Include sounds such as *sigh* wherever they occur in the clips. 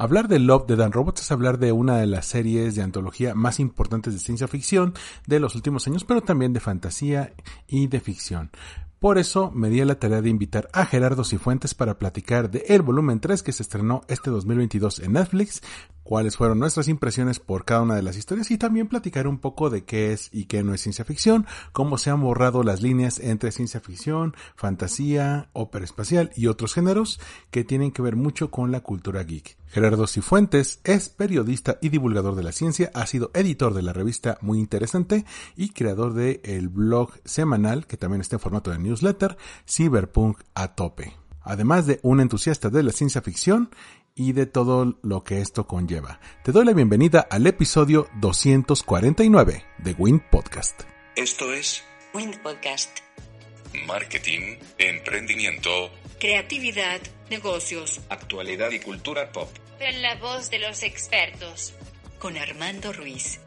Hablar de Love, de Dan Robots, es hablar de una de las series de antología más importantes de ciencia ficción de los últimos años, pero también de fantasía y de ficción. Por eso me di a la tarea de invitar a Gerardo Cifuentes para platicar de el volumen 3 que se estrenó este 2022 en Netflix, cuáles fueron nuestras impresiones por cada una de las historias y también platicar un poco de qué es y qué no es ciencia ficción, cómo se han borrado las líneas entre ciencia ficción, fantasía, ópera espacial y otros géneros que tienen que ver mucho con la cultura geek. Gerardo Cifuentes es periodista y divulgador de la ciencia, ha sido editor de la revista Muy Interesante y creador del el blog semanal, que también está en formato de newsletter, Cyberpunk a tope. Además de un entusiasta de la ciencia ficción y de todo lo que esto conlleva. Te doy la bienvenida al episodio 249 de Wind Podcast. Esto es Wind Podcast. marketing, emprendimiento, Creatividad, negocios. actualidad y cultura pop. En la voz de los expertos. Con Armando Ruiz.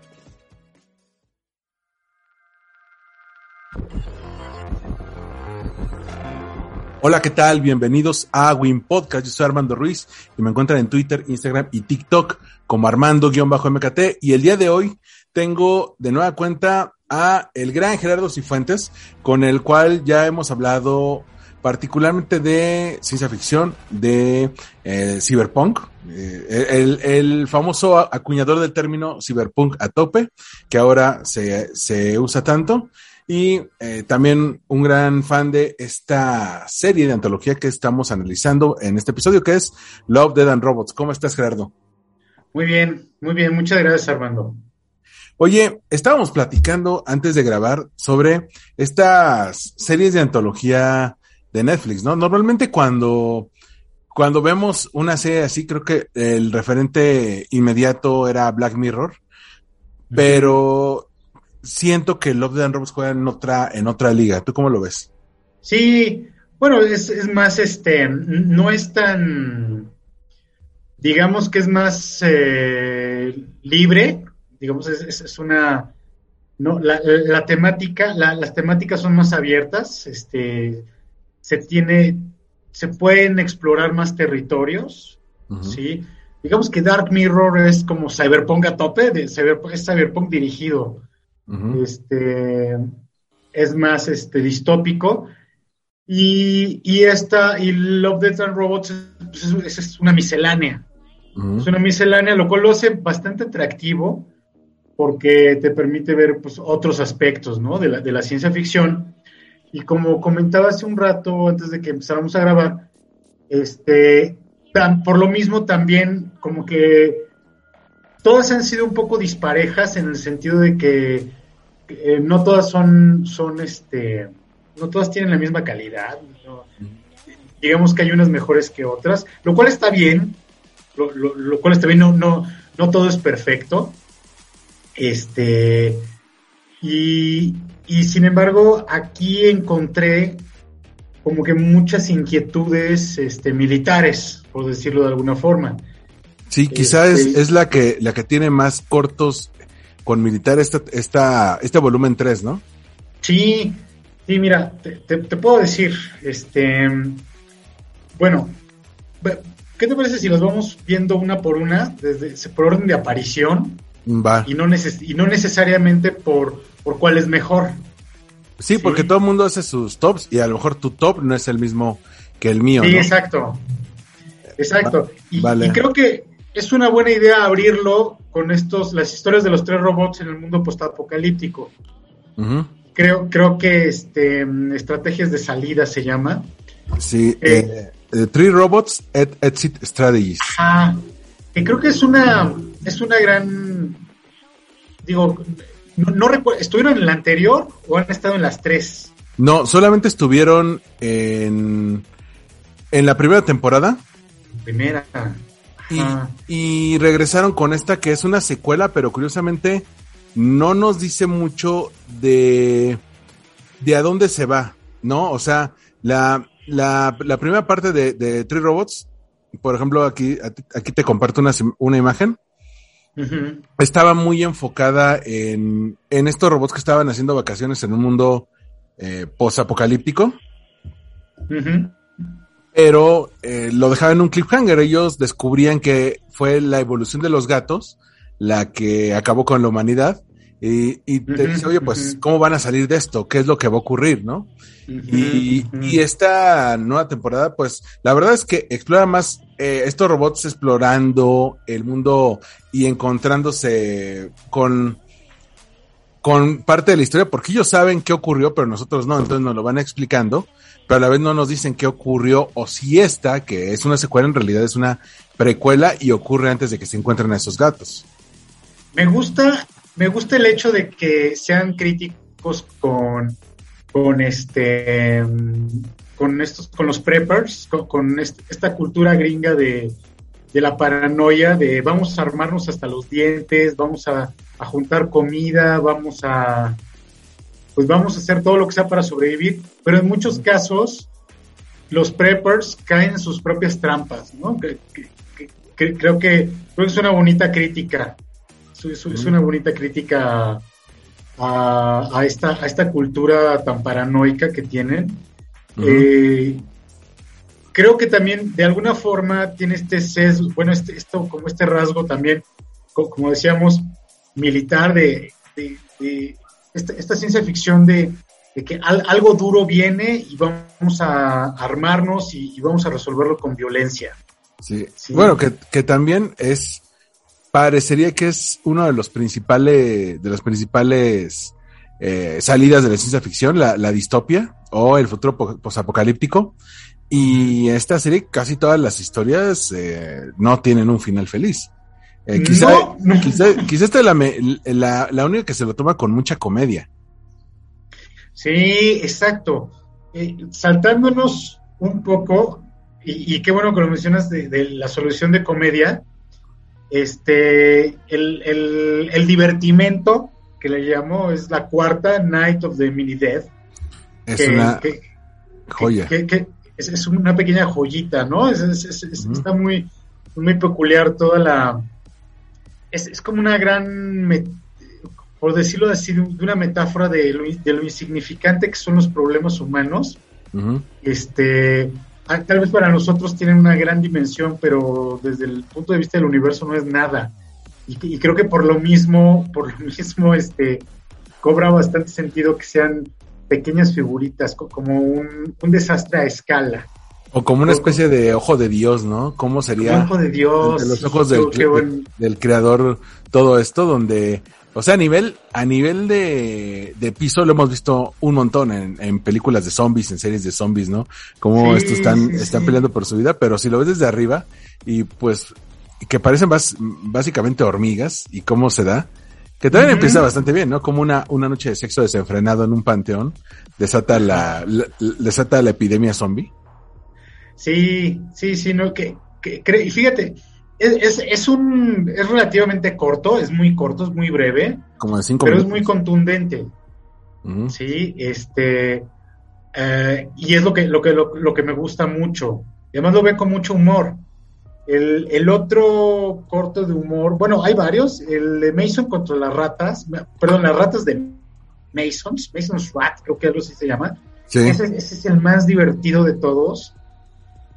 Hola, ¿qué tal? Bienvenidos a Win Podcast. Yo soy Armando Ruiz y me encuentran en Twitter, Instagram y TikTok como Armando-MKT. Y el día de hoy tengo de nueva cuenta a el gran Gerardo Cifuentes, con el cual ya hemos hablado particularmente de ciencia ficción, de eh, cyberpunk, eh, el, el famoso acuñador del término cyberpunk a tope, que ahora se, se usa tanto y eh, también un gran fan de esta serie de antología que estamos analizando en este episodio, que es Love, Dead and Robots. ¿Cómo estás, Gerardo? Muy bien, muy bien, muchas gracias Armando. Oye, estábamos platicando antes de grabar sobre estas series de antología de Netflix, ¿no? Normalmente cuando, cuando vemos una serie así, creo que el referente inmediato era Black Mirror, pero siento que Love, and Robots juega en otra, en otra liga. ¿Tú cómo lo ves? Sí, bueno, es, es más, este, no es tan, digamos que es más eh, libre, digamos, es, es- una, no, la, la- la temática, la- las temáticas son más abiertas, este, se tiene, se pueden explorar más territorios. ¿sí? Digamos que Dark Mirror es como Cyberpunk a tope, de cyberpunk, es Cyberpunk dirigido. Este es más este distópico. Y, y esta y Love Death and Robots pues, es, es una miscelánea. Es una miscelánea lo cual lo hace bastante atractivo porque te permite ver pues, otros aspectos ¿no? de, la, de la ciencia ficción. Y como comentaba hace un rato antes de que empezáramos a grabar este tan- por lo mismo también como que todas han sido un poco disparejas en el sentido de que eh, no todas son, son este, no todas tienen la misma calidad. Digamos que hay unas mejores que otras, lo cual está bien, lo, lo- lo cual está bien, no, no, no todo es perfecto. Este, y, y sin embargo, aquí encontré como que muchas inquietudes este, militares, por decirlo de alguna forma. Sí, quizá es, Este- es la que la que tiene más cortos con militar esta, esta, este volumen 3, ¿no? Sí, sí, mira, te, te- te puedo decir, este, bueno, ¿qué te parece si las vamos viendo una por una, desde por orden de aparición Va. y no, neces- y no necesariamente por, por cuál es mejor? Sí, porque todo el mundo hace sus tops y a lo mejor tu top no es el mismo que el mío, Sí, ¿no? exacto, exacto. Y, vale. y creo que es una buena idea abrirlo con estos, las historias de los tres robots en el mundo postapocalíptico. Ujú. Creo, creo que este, estrategias de salida se llama. Sí, Eh. eh, eh, Three Robots at Exit Strategies. Ajá. Que creo que es una, es una gran, digo, no, no recuerdo, ¿estuvieron en la anterior o han estado en las tres? No, solamente estuvieron en, en la primera temporada. Primera. Y, regresaron con esta que es una secuela, pero curiosamente no nos dice mucho de, de a dónde se va, ¿no? O sea, la, la, la primera parte de, de Three Robots, por ejemplo, aquí, aquí te comparto una, una imagen. Estaba muy enfocada en, en estos robots que estaban haciendo vacaciones en un mundo eh, post-apocalíptico. Pero eh, lo dejaban en un cliffhanger. Ellos descubrían que fue la evolución de los gatos la que acabó con la humanidad. Y, te dice, oye, pues, ¿cómo van a salir de esto? ¿Qué es lo que va a ocurrir, no? y, esta nueva temporada, pues, la verdad es que explora más eh, estos robots explorando el mundo y encontrándose con con parte de la historia, porque ellos saben qué ocurrió, pero nosotros no, entonces nos lo van explicando, pero a la vez no nos dicen qué ocurrió, o si esta, que es una secuela, en realidad es una precuela y ocurre antes de que se encuentren a esos gatos. Me gusta, me gusta el hecho de que sean críticos con, con este, con estos, con los preppers, con, esta cultura gringa de, de la paranoia, de vamos a armarnos hasta los dientes, vamos a juntar comida, vamos a, pues vamos a hacer todo lo que sea para sobrevivir, pero en muchos casos los preppers caen en sus propias trampas, ¿no? creo que es una bonita crítica, es, una bonita crítica a, esta, a esta cultura tan paranoica que tienen. Eh, creo que también de alguna forma tiene este sesgo, bueno, este, esto como este rasgo también, como decíamos, militar, de, esta, ciencia ficción de, que algo duro viene y vamos a armarnos y, vamos a resolverlo con violencia. Sí. Bueno, que, también es, parecería que es uno de los principales, de las principales eh, salidas de la ciencia ficción, la, distopia o el futuro posapocalíptico. Y esta serie, casi todas las historias eh, no tienen un final feliz. Eh, quizá, quizá, esta es la, la, única que se lo toma con mucha comedia. Sí, exacto. Eh, saltándonos un poco, y, qué bueno que lo mencionas de, la solución de comedia, este, el, el, divertimento que le llamo es la cuarta Night of the Mini Death. Es una joya. es, una pequeña joyita, ¿no? Está muy, muy peculiar toda la, es, como una gran, por decirlo así, de una metáfora de lo, de lo insignificante que son los problemas humanos. Este, tal vez para nosotros tienen una gran dimensión, pero desde el punto de vista del universo no es nada. Y, creo que por lo mismo, por lo *laughs* mismo, este, cobra bastante sentido que sean pequeñas figuritas, como un, un desastre a escala. O como una especie de ojo de Dios, ¿no? ¿Cómo sería? Ojo de Dios. los ojos del, del, creador, todo esto, donde, o sea, a nivel, a nivel de, de piso lo hemos visto un montón en, en, películas de zombies, en series de zombies, ¿no? Como estos están, están peleando por su vida, pero si lo ves desde arriba, y pues, que parecen básicamente hormigas, y cómo se da, que también empieza bastante bien, ¿no? Como una, una noche de sexo desenfrenado en un panteón, desata la, la desata la epidemia zombie. Sí, sí, sí, no, que, que, y fíjate, es, es, un, es relativamente corto, es muy corto, es muy breve. Como de cinco Pero es muy contundente. Sí, este, eh, y es lo que, lo que, lo, que me gusta mucho. además lo ve con mucho humor. El, el, otro corto de humor, bueno, hay varios. El de Mason contra las ratas, perdón, las ratas de Masons, Mason's Rat, creo que algo así se llama. Sí. ese, es el más divertido de todos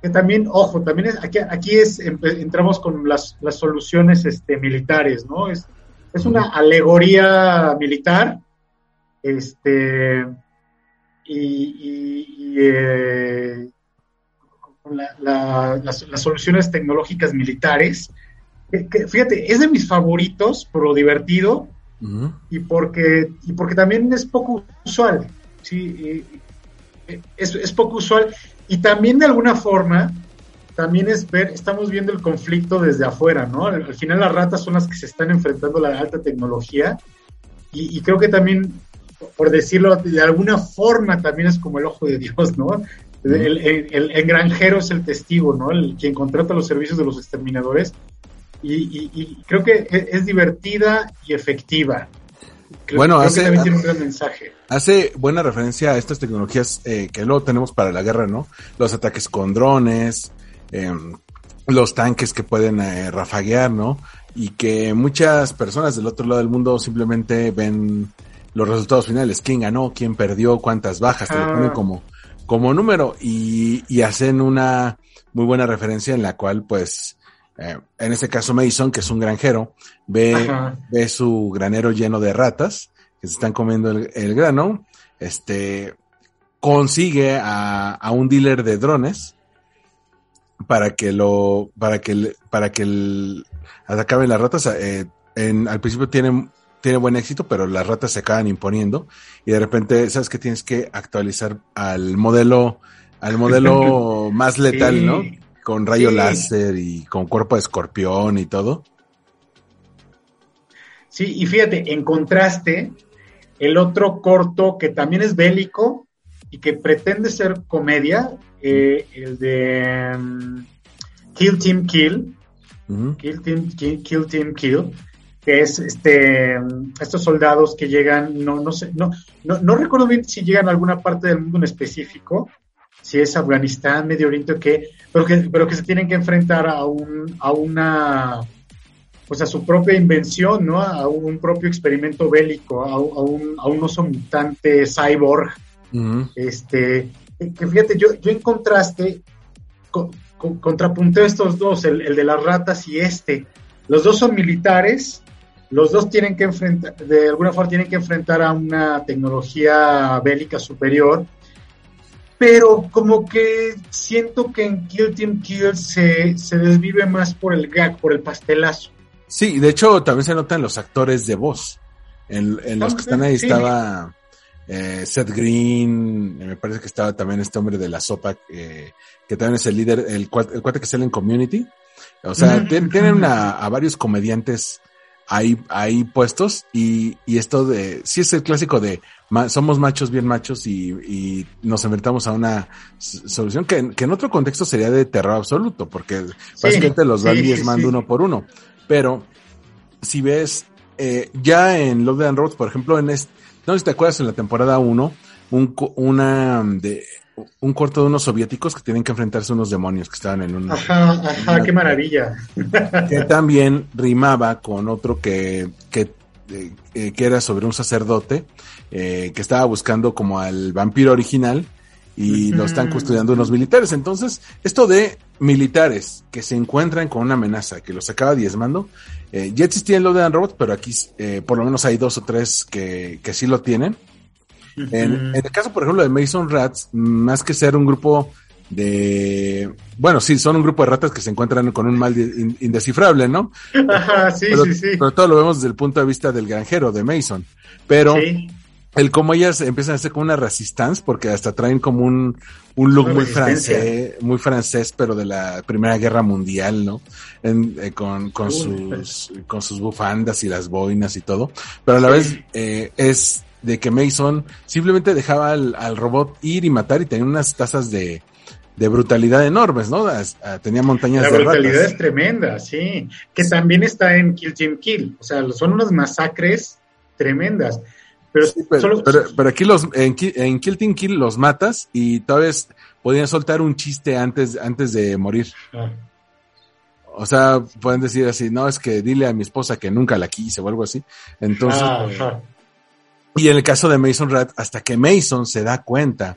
que también, ojo, también es, aquí, aquí es, entramos con las, las soluciones este, militares, ¿no? Es, es una alegoría militar, este, y, eh, las, soluciones tecnológicas militares, que, fíjate, es de mis favoritos por lo divertido y, porque, y porque también es poco usual, ¿sí? es, es poco usual y también de alguna forma, también es ver, estamos viendo el conflicto desde afuera, ¿no? Al, final las ratas son las que se están enfrentando a la alta tecnología y, creo que también, por decirlo de alguna forma, también es como el ojo de Dios, ¿no? El, el- el- el granjero es el testigo, ¿no? El quien contrata los servicios de los exterminadores. Y, y- y creo que es, es divertida y efectiva. Creo, Bueno, creo hace- que también tiene un gran mensaje. Hace buena referencia a estas tecnologías eh, que luego tenemos para la guerra, ¿no? Los ataques con drones, eh, los tanques que pueden eh, rafaguear, ¿no? Y que muchas personas del otro lado del mundo simplemente ven los resultados finales, quién ganó, quién perdió, cuántas bajas, te lo Ah. ponen como, como número y, y hacen una muy buena referencia en la cual, pues, eh, en este caso Mason, que es un granjero, ve, ve su granero lleno de ratas que se están comiendo el, el grano, este, consigue a, a un dealer de drones para que lo, para que, el- para que el, acaben las ratas, eh, en, al principio tiene, tiene buen éxito, pero las ratas se acaban imponiendo y de repente, sabes que tienes que actualizar al modelo, al modelo *laughs* más letal, Sí. ¿no? Con rayo Sí. láser y con cuerpo de escorpión y todo. Sí, y fíjate, en contraste, el otro corto que también es bélico y que pretende ser comedia, eh, el de mm, Kill Team Kill. Kill Team Kill, Kill Team Kill, que es este estos soldados que llegan, no, no sé, no, no, no recuerdo bien si llegan a alguna parte del mundo en específico, si es Afganistán, Medio Oriente o qué, pero que, pero que se tienen que enfrentar a un, a una pues a su propia invención, ¿no? A un propio experimento bélico, a, a un, a un oso mutante cyborg, Ujú. este, que fíjate, yo, yo en contraste co- co- contrapunté estos dos, el, el de las ratas y este. Los dos son militares, los dos tienen que enfrentar, de alguna forma tienen que enfrentar a una tecnología bélica superior, pero como que siento que en Kill Team Kill se, se desvive más por el gag, por el pastelazo. Sí, de hecho también se notan los actores de voz. En, en los que están ahí Sí. estaba eh, Seth Green, eh, me parece que estaba también este hombre de la sopa, eh, que también es el líder, el, cuat- el cuate que sale en Community. O sea, tienen a, a varios comediantes ahí, ahí puestos y, y esto de, sí es el clásico de ma- somos machos bien machos y, y nos enfrentamos a una solución que, en- que en otro contexto sería de terror absoluto, porque básicamente los van sí, diezmando sí. uno por uno. Pero si ves, eh, ya en Love and Roads, por ejemplo, en este, no sé si te acuerdas en la temporada 1, un, una de, un corto de unos soviéticos que tienen que enfrentarse a unos demonios que estaban en un, Ajá, ajá, qué maravilla. que también rimaba con otro que, que, eh, eh, que era sobre un sacerdote eh, que estaba buscando como al vampiro original y lo están custodiando unos militares. Entonces, esto de militares que se encuentran con una amenaza que los acaba diezmando, eh, ya existía en Love and Robots, pero aquí por lo menos hay dos o tres que, que sí lo tienen. En, el caso, por ejemplo, de Mason Rats, más que ser un grupo de... Bueno, sí, son un grupo de ratas que se encuentran con un mal in- indescifrable, ¿no? Ajá, sí, pero, sí, sí. pero todo lo vemos desde el punto de vista del granjero, de Mason. Pero Sí. el cómo ellas empiezan a hacer como una resistance, porque hasta traen como un, un look Una muy francés, muy francés, pero de la Primera Guerra Mundial, ¿no? En- eh, con, con Uy, sus, con sus bufandas y las boinas y todo. Pero a la Sí. vez eh, es de que Mason simplemente dejaba al, al robot ir y matar y tenía unas tasas de, de brutalidad enormes, ¿no? Tenía montañas La de brutalidad ratas. es tremenda, sí. Que también está en Kill Kill. O sea, son unas masacres tremendas. Pero, Sí, pero, solo, pero, pero aquí los, en, en Kill Team Kill los matas y todavía es- podían soltar un chiste antes, antes de morir. Ah, O sea, pueden decir así, no, es que dile a mi esposa que nunca la quise o algo así. Entonces, ah, eh. Y en el caso de Mason Rat, hasta que Mason se da cuenta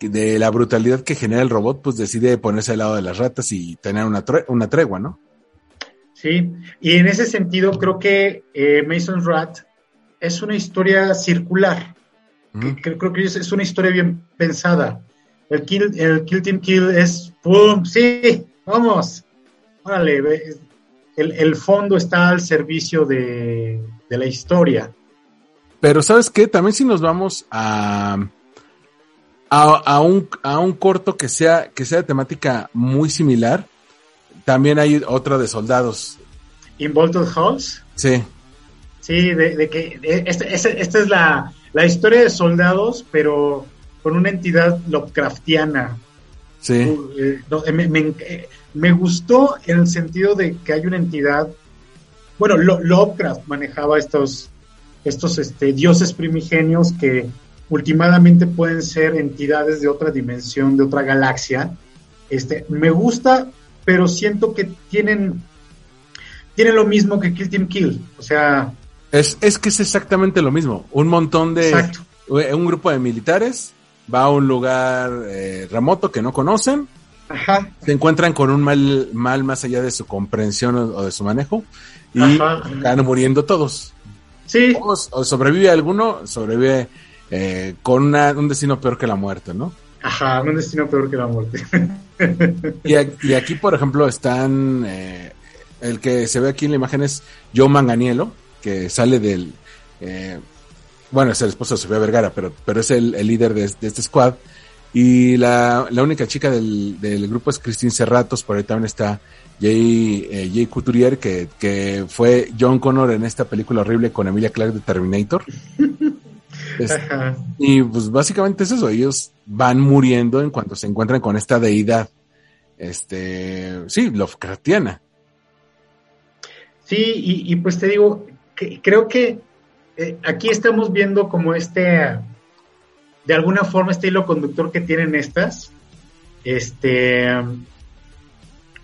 de la brutalidad que genera el robot, pues decide ponerse al lado de las ratas y tener una, tre- una tregua, ¿no? Sí, y en ese sentido creo que eh, Mason's Rat es una historia circular. Que- creo que es, una historia bien pensada. El Kill, el kill Team Kill es ¡pum! ¡Sí! ¡Vamos! Órale, el, el fondo está al servicio de, de la historia. Pero ¿sabes qué? También si nos vamos a, a, a un, a un corto que sea, que sea de temática muy similar, también hay otra de soldados. Involted Halls, Sí, sí, de, de que este- este- esta es la, la historia de soldados, pero con una entidad Lovecraftiana. Sí. Eh, no, eh, me, me- eh, me gustó en el sentido de que hay una entidad. Bueno, Lo- Lovecraft manejaba estos, estos este, dioses primigenios que últimamente pueden ser entidades de otra dimensión, de otra galaxia. Este, me gusta, pero siento que tienen, tienen lo mismo que Kill Team Kill. O sea, Es, es que es exactamente lo mismo. Un montón de. exacto. Un grupo de militares va a un lugar eh, remoto que no conocen, Ajá. se encuentran con un mal, mal más allá de su comprensión o, o de su manejo y Ajá. van muriendo todos. Sí, O, o sobrevive alguno, sobrevive eh, con una- un destino peor que la muerte, ¿no? ajá, un destino peor que la muerte. Y, a- y aquí, por ejemplo, están. eh, el que se ve aquí en la imagen es Joe Manganiello, que sale del. eh, bueno, es el esposo de Sofía Vergara, pero, pero es el, el líder de, de este squad. Y la, la única chica del, del grupo es Christine Serratos, por ahí también está Jay, eh, Jay Couturier, que, que fue John Connor en esta película horrible con Emilia Clarke de Terminator. *laughs* Es- y pues básicamente es eso, ellos van muriendo en cuanto se encuentran con esta deidad, este, sí, Lovecraftiana. Sí, y, y pues te digo, que, creo que eh, aquí estamos viendo como este, de alguna forma, este hilo conductor que tienen estas, este,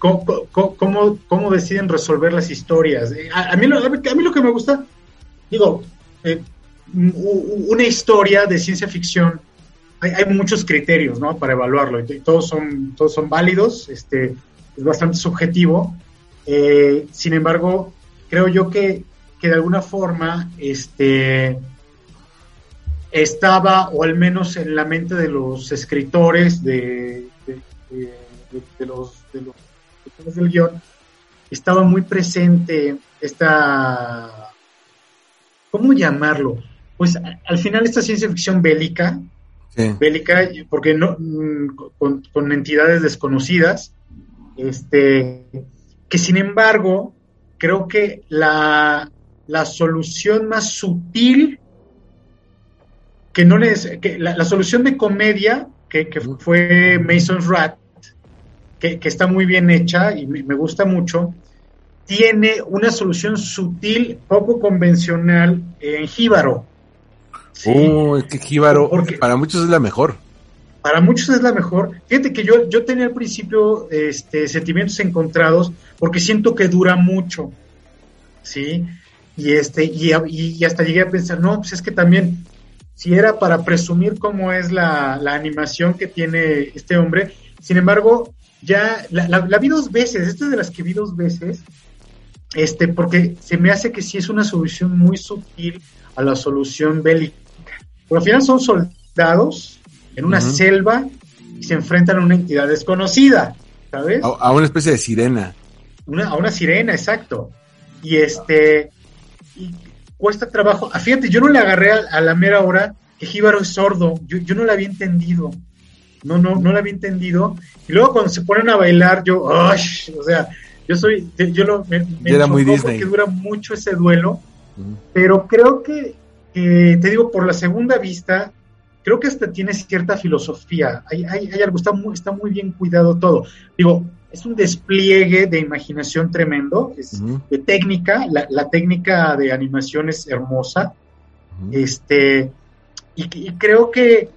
cómo, cómo- deciden resolver las historias. Eh, A, mí, lo, a mí lo que me gusta, digo, eh, una historia de ciencia ficción, hay, hay muchos criterios, ¿no? Para evaluarlo, y todos son, todos son válidos, este, es bastante subjetivo. Eh, sin embargo, creo yo que, que de alguna forma este, estaba, o al menos en la mente de los escritores de, de, de- de los escritores del guion, estaba muy presente esta, ¿cómo llamarlo? Pues al final esta ciencia ficción bélica, Sí. bélica, porque no mm, con, con entidades desconocidas, este, que sin embargo creo que la, la solución más sutil que no les, que la, la solución de comedia que, que fue Mason's Rat, que, que está muy bien hecha y me, me gusta mucho, tiene una solución sutil, poco convencional en Jíbaro. Sí. Uh, es que Jíbaro Porque- para muchos es la mejor. para muchos es la mejor. Fíjate que yo, yo tenía al principio este, sentimientos encontrados porque siento que dura mucho, ¿sí? Y, este, y hasta llegué a pensar, no, pues es que también, si era para presumir cómo es la, la animación que tiene este hombre, sin embargo, ya la, la- la vi dos veces, esta es de las que vi dos veces, este, porque se me hace que sí es una solución muy sutil a la solución bélica. Pero al final son soldados en una selva y se enfrentan a una entidad desconocida, ¿sabes? A, a una especie de sirena. Una, a una sirena, exacto. Y este, y cuesta trabajo. Ah, fíjate, yo no le agarré a, a la mera hora que Jíbaro es sordo. Yo, yo no la había entendido. No, no, no la había entendido. Y luego cuando se ponen a bailar, yo, ¡ay! o sea, yo soy, yo lo, me, me era muy Disney. porque dura mucho ese duelo. Ujú. Pero creo que, que, te digo, por la segunda vista, creo que hasta tiene cierta filosofía. Hay, hay, hay algo, está muy, está muy bien cuidado todo. Digo, es un despliegue de imaginación tremendo, es Ujú, de técnica, la, la técnica de animación es hermosa. ujú. Este, y, y creo que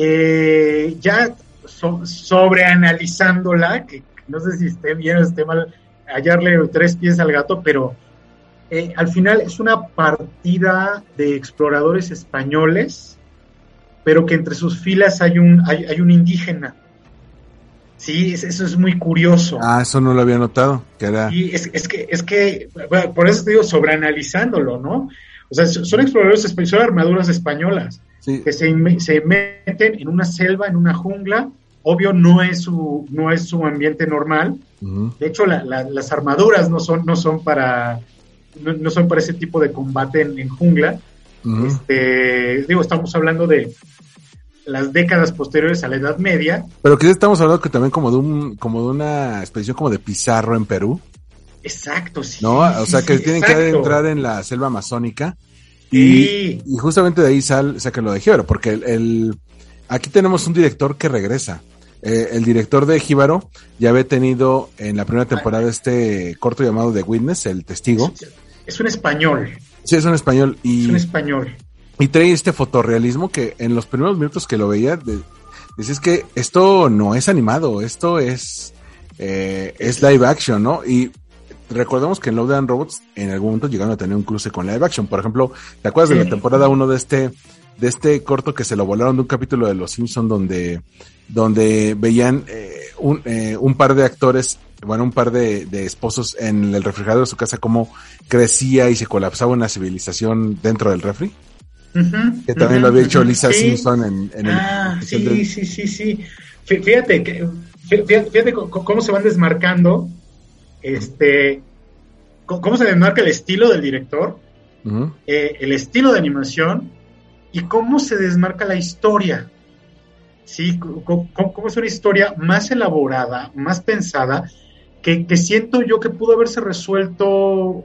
eh, ya so- sobreanalizándola, que no sé si esté bien o esté mal hallarle tres pies al gato, pero eh, al final es una partida de exploradores españoles, pero que entre sus filas hay un, hay, hay un indígena. Sí, es- eso es muy curioso. Ah, eso no lo había notado, que era... Y es, es que, es que, por eso te digo, sobreanalizándolo, ¿no? O sea, son exploradores españoles, son armaduras españolas Sí, que se, se meten en una selva, en una jungla. Obvio, no es su, no es su ambiente normal. De hecho, la- la- las armaduras no son, no son para, no, no son para ese tipo de combate en, en jungla. Este, digo, estamos hablando de las décadas posteriores a la Edad Media. Pero que estamos hablando que también como de un, como de una expedición como de Pizarro en Perú, Exacto, sí. ¿no? O sea que sí, tienen que entrar en la selva amazónica Sí. y justamente de ahí sal, saca lo de Jíbaro, porque el, el- aquí tenemos un director que regresa. eh, el director de Jíbaro ya había tenido en la primera temporada este corto llamado The Witness, El Testigo. Es un español. Sí, es un español. Y, es un español. Y trae este fotorrealismo que en los primeros minutos que lo veía, de, dices que esto no es animado, esto es, eh, es live action, ¿no? Y recordemos que en Love and Robots en algún momento llegaron a tener un cruce con live action. Por ejemplo, ¿te acuerdas de la temporada 1 de este, de este corto que se lo volaron de un capítulo de Los Simpsons donde, donde veían eh, un, eh, un par de actores, bueno, un par de, de, esposos en el refrigerador de su casa, cómo crecía y se colapsaba una civilización dentro del refri? que también lo había hecho Lisa Simpson en, en ah, sí, sí, sí, sí. Fíjate, que, fíjate cómo se van desmarcando, este, cómo se desmarca el estilo del director, eh, el estilo de animación y cómo se desmarca la historia. Sí, cómo, es una historia más elaborada, más pensada, que, que, siento yo que pudo haberse resuelto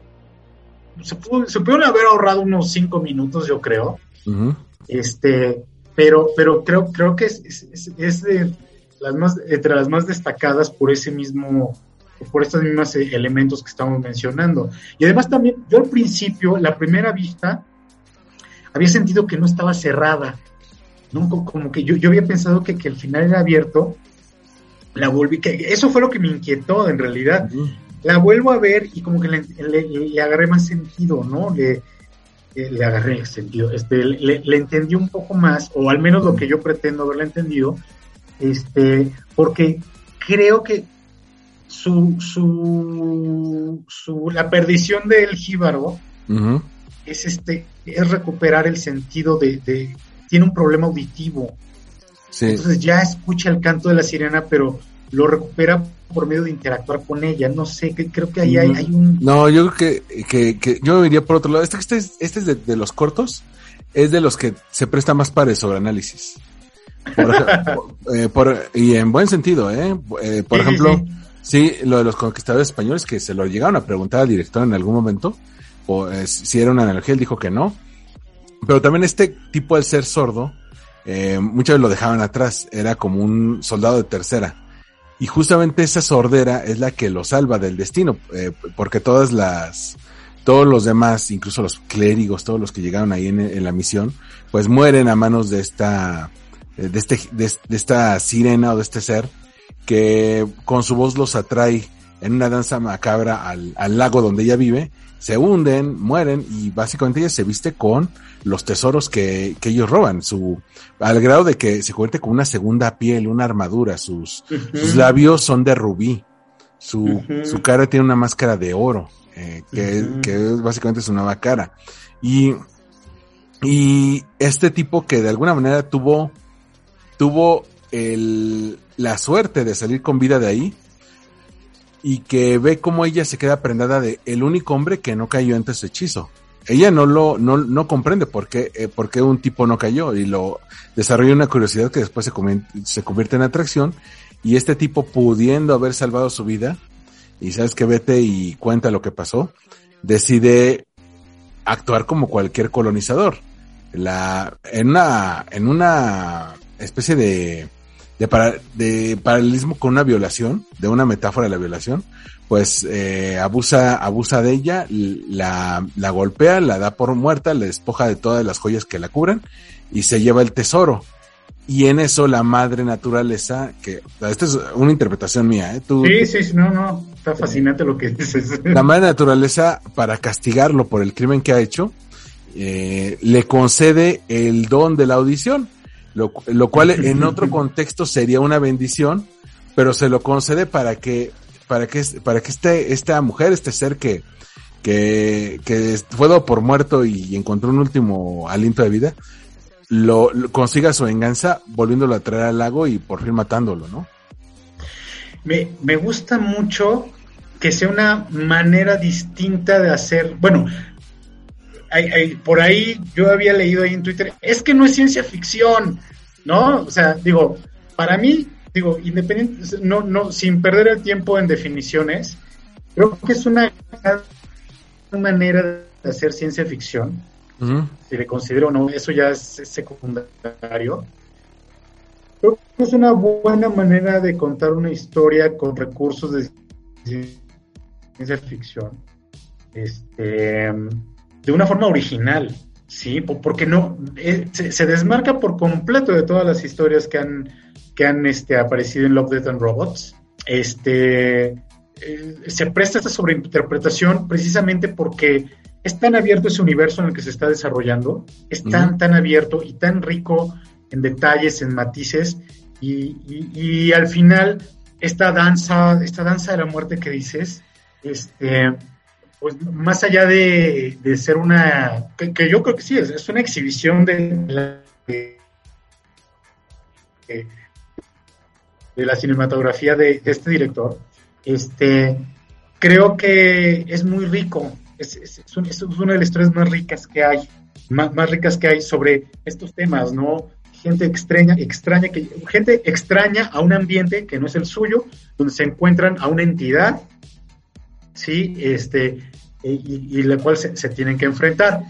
se, pudo, se pudieron haber ahorrado unos cinco minutos, yo creo. Este, pero, pero creo, creo que es, es, de las más, entre las más destacadas por ese mismo, por estos mismos elementos que estamos mencionando. Y además también, yo al principio, la primera vista, había sentido que no estaba cerrada, ¿no? Como que yo, yo había pensado que, que el final era abierto, la volví, que eso fue lo que me inquietó en realidad, la vuelvo a ver y como que le, agarré más sentido, ¿no? Le, le agarré sentido, este, le, entendí un poco más, o al menos lo que yo pretendo haberle entendido, este, porque creo que su, su, su la perdición del jíbaro es este, es recuperar el sentido de, de, tiene un problema auditivo. Entonces ya escucha el canto de la sirena, pero lo recupera por medio de interactuar con ella. No sé, que, creo que ahí hay, hay, un... No, yo creo que, que, yo me iría por otro lado. Este, este es, este es de, los cortos, es de los que se presta más para el sobreanálisis. *laughs* Eh, por, y en buen sentido, ¿eh? eh por ejemplo, sí, lo de los conquistadores españoles que se lo llegaron a preguntar al director en algún momento, o eh, si era una analogía, él dijo que no. Pero también este tipo al ser sordo, muchas veces lo dejaban atrás, era como un soldado de tercera y justamente esa sordera es la que lo salva del destino, eh, porque todas las, todos los demás, incluso los clérigos, todos los que llegaron ahí en, la misión, pues mueren a manos de esta, eh, de este, de, esta sirena o de este ser que con su voz los atrae en una danza macabra al, al lago donde ella vive se hunden, mueren y básicamente ella se viste con los tesoros que, que ellos roban, su, al grado de que se convierte con una segunda piel, una armadura, sus, sus labios son de rubí, su, su cara tiene una máscara de oro, eh, que, que básicamente es una nueva cara. Y, y este tipo que de alguna manera tuvo, tuvo el, la suerte de salir con vida de ahí, y que ve cómo ella se queda prendada de el único hombre que no cayó ante su hechizo. Ella no lo, no, no comprende por qué, eh, por qué un tipo no cayó y lo desarrolla una curiosidad que después se, se convierte en atracción y este tipo pudiendo haber salvado su vida y sabes que vete y cuenta lo que pasó, decide actuar como cualquier colonizador. La, en una, en una especie de de, de paralelismo con una violación, de una metáfora de la violación, pues eh, abusa, abusa de ella, la, la golpea, la da por muerta, le despoja de todas las joyas que la cubren y se lleva el tesoro. Y en eso la madre naturaleza, que esta es una interpretación mía, ¿eh? Tú, sí, sí, no, no, está fascinante lo que dices. La madre naturaleza, para castigarlo por el crimen que ha hecho, eh, le concede el don de la audición lo, lo cual en otro contexto sería una bendición, pero se lo concede para que, para que, para que este, esta mujer, este ser que, que, que fue dado por muerto y encontró un último aliento de vida, lo, consiga su venganza volviéndolo a traer al lago y por fin matándolo, ¿no? Me, me gusta mucho que sea una manera distinta de hacer, bueno, por ahí yo había leído ahí en Twitter, es que no es ciencia ficción, ¿no? O sea, digo, para mí, digo, independiente, no, no, sin perder el tiempo en definiciones, creo que es una manera de hacer ciencia ficción. Si le considero o no, eso ya es secundario. Creo es una buena manera de contar una historia con recursos de ciencia ficción, este, de una forma original, sí, porque no eh, se, desmarca por completo de todas las historias que han que han este, aparecido en Love, Death and Robots. Este eh, se presta esta sobreinterpretación precisamente porque es tan abierto ese universo en el que se está desarrollando, es tan, tan abierto y tan rico en detalles, en matices, y, al final esta danza, esta danza de la muerte que dices, este, pues más allá de, ser una, que, yo creo que sí, es, una exhibición de la, de, la cinematografía de, este director, este, creo que es muy rico, es, es, una de las historias más ricas que hay, más, más ricas que hay sobre estos temas, ¿no? gente extraña, extraña, que, gente extraña a un ambiente que no es el suyo, donde se encuentran a una entidad, ¿sí? Este, y, la cual se, tienen que enfrentar.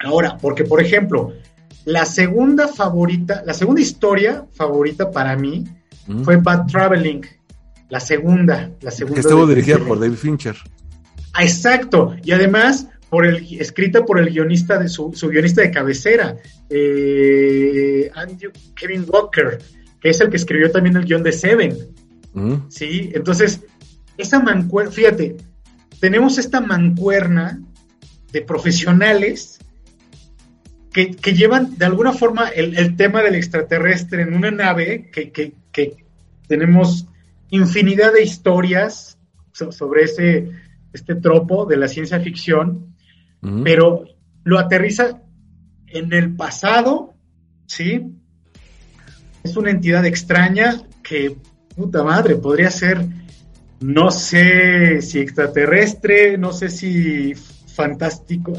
Ahora, porque por ejemplo, la segunda favorita, la segunda historia favorita para mí mm. fue Bad Traveling, la segunda, la segunda. Que estuvo dirigida por David Fincher. Ah, exacto, y además por el, escrita por el guionista de su, guionista de cabecera, eh, Kevin Walker, que es el que escribió también el guion de Seven. Mm. Sí, entonces, esa mancuerna, fíjate, tenemos esta mancuerna de profesionales que, llevan de alguna forma el, tema del extraterrestre en una nave, que, que tenemos infinidad de historias sobre ese, este tropo de la ciencia ficción pero lo aterriza en el pasado, ¿sí? Es una entidad extraña que, puta madre, podría ser, no sé si extraterrestre, no sé si fantástico,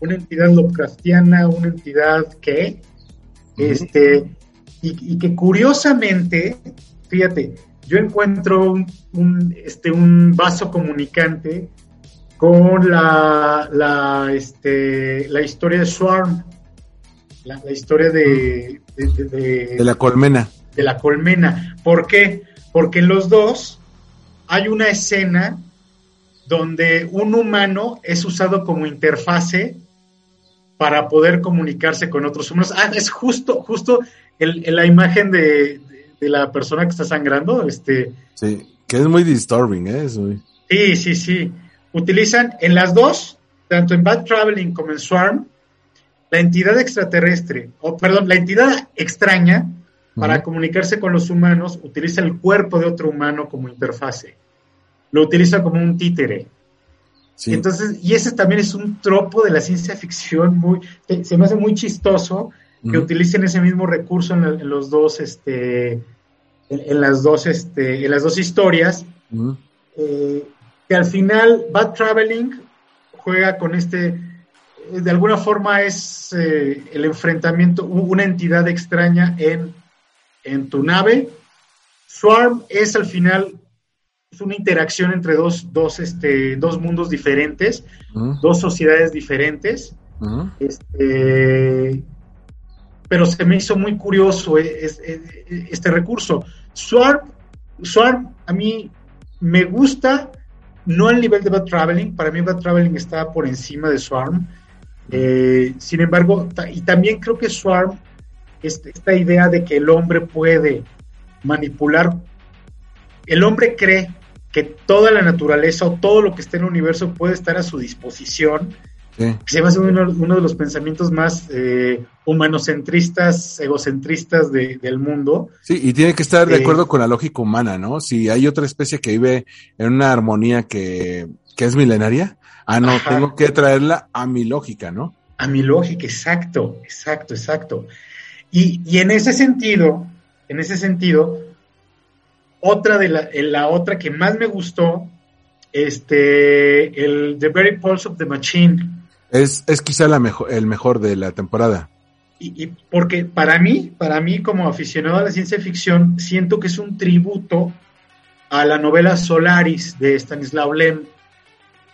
una entidad Lovecraftiana, una entidad que, este, y, que curiosamente, fíjate, yo encuentro un, este, un vaso comunicante con la, la, este, la historia de Swarm, la, historia de de, la colmena. De la colmena. ¿Por qué? Porque los dos hay una escena donde un humano es usado como interfase para poder comunicarse con otros humanos. Ah, es justo, justo el, la imagen de, la persona que está sangrando. Este. Sí, que es muy disturbing, ¿eh? Sí, sí, sí utilizan en las dos, tanto en Bad Traveling como en Swarm, la entidad extraterrestre, o perdón, la entidad extraña, para comunicarse con los humanos, utiliza el cuerpo de otro humano como interfase. Lo utiliza como un títere. Entonces, y ese también es un tropo de la ciencia ficción muy, se me hace muy chistoso que utilicen ese mismo recurso en, los dos, este, en, las dos, este, en las dos historias que al final Bad Traveling juega con este, de alguna forma es eh, el enfrentamiento, una entidad extraña en, en tu nave. Swarm es al final es una interacción entre dos, dos, este, dos mundos diferentes, dos sociedades diferentes. este, pero se me hizo muy curioso eh, eh, este recurso. Swarm, Swarm a mí me gusta no al nivel de Bad Traveling, para mí Bad Traveling está por encima de Swarm. Eh, sin embargo, y también creo que Swarm, esta idea de que el hombre puede manipular, el hombre cree que toda la naturaleza o todo lo que esté en el universo puede estar a su disposición se me hace uno, de los pensamientos más eh, humanocentristas, egocentristas del mundo. Sí, y tiene que estar de eh, acuerdo con la lógica humana, ¿no? Si hay otra especie que vive en una armonía que, es milenaria, ah, no, tengo que traerla a mi lógica, ¿no? A mi lógica, exacto, exacto, exacto. Y, y en ese sentido, en ese sentido, otra de la, la otra que más me gustó, este, el The Very Pulse of the Machine, es, es quizá la mejor, el mejor de la temporada. Y, porque para mí, para mí como aficionado a la ciencia ficción, siento que es un tributo a la novela Solaris de Stanislaw Lem.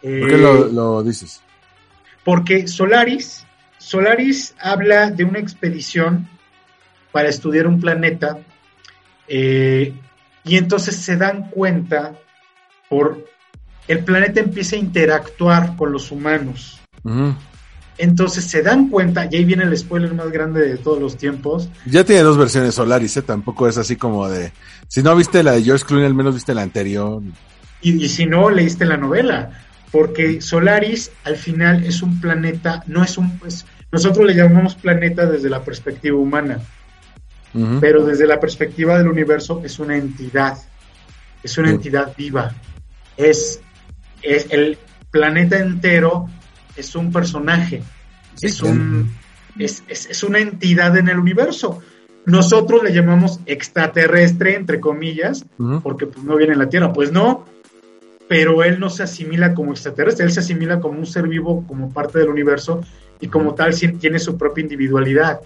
¿Por qué lo, eh, lo, dices? Porque Solaris, Solaris habla de una expedición para estudiar un planeta Eh, y entonces se dan cuenta por el planeta empieza a interactuar con los humanos. Entonces se dan cuenta, y ahí viene el spoiler más grande de todos los tiempos. Ya tiene dos versiones Solaris, ¿eh? Tampoco es así como de... Si no viste la de George Clooney, al menos viste la anterior. Y, y si no, leíste la novela. Porque Solaris al final es un planeta, no es un... pues, nosotros le llamamos planeta desde la perspectiva humana, Pero desde la perspectiva del universo es una entidad, es una entidad viva. Es, es el planeta entero, es un personaje, Sí, es, un, es, es- es una entidad en el universo. Nosotros le llamamos extraterrestre, entre comillas, porque pues, no viene en la Tierra. Pues no, pero él no se asimila como extraterrestre, él se asimila como un ser vivo, como parte del universo, y como tal tiene su propia individualidad.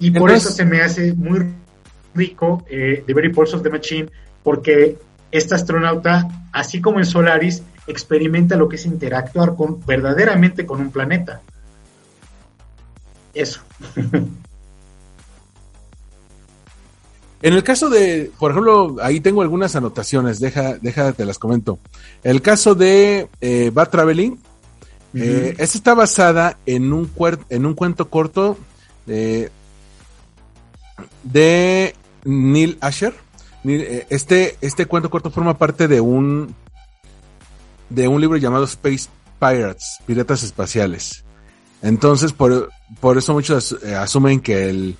Y por Entonces- eso se me hace muy rico eh, The Very Pulse of the Machine, porque este astronauta, así como en Solaris, experimenta lo que es interactuar con verdaderamente con un planeta. Eso. *laughs* En el caso de, por ejemplo, ahí tengo algunas anotaciones, deja, deja, te las comento. El caso de eh, Bad Traveling, eh, esta está basada en un, cuer- en un cuento corto de, de Neil Asher. Eh, Este, este cuento corto forma parte de un, de un libro llamado Space Pirates, Piratas Espaciales. Entonces, por, por eso muchos eh, asumen que el,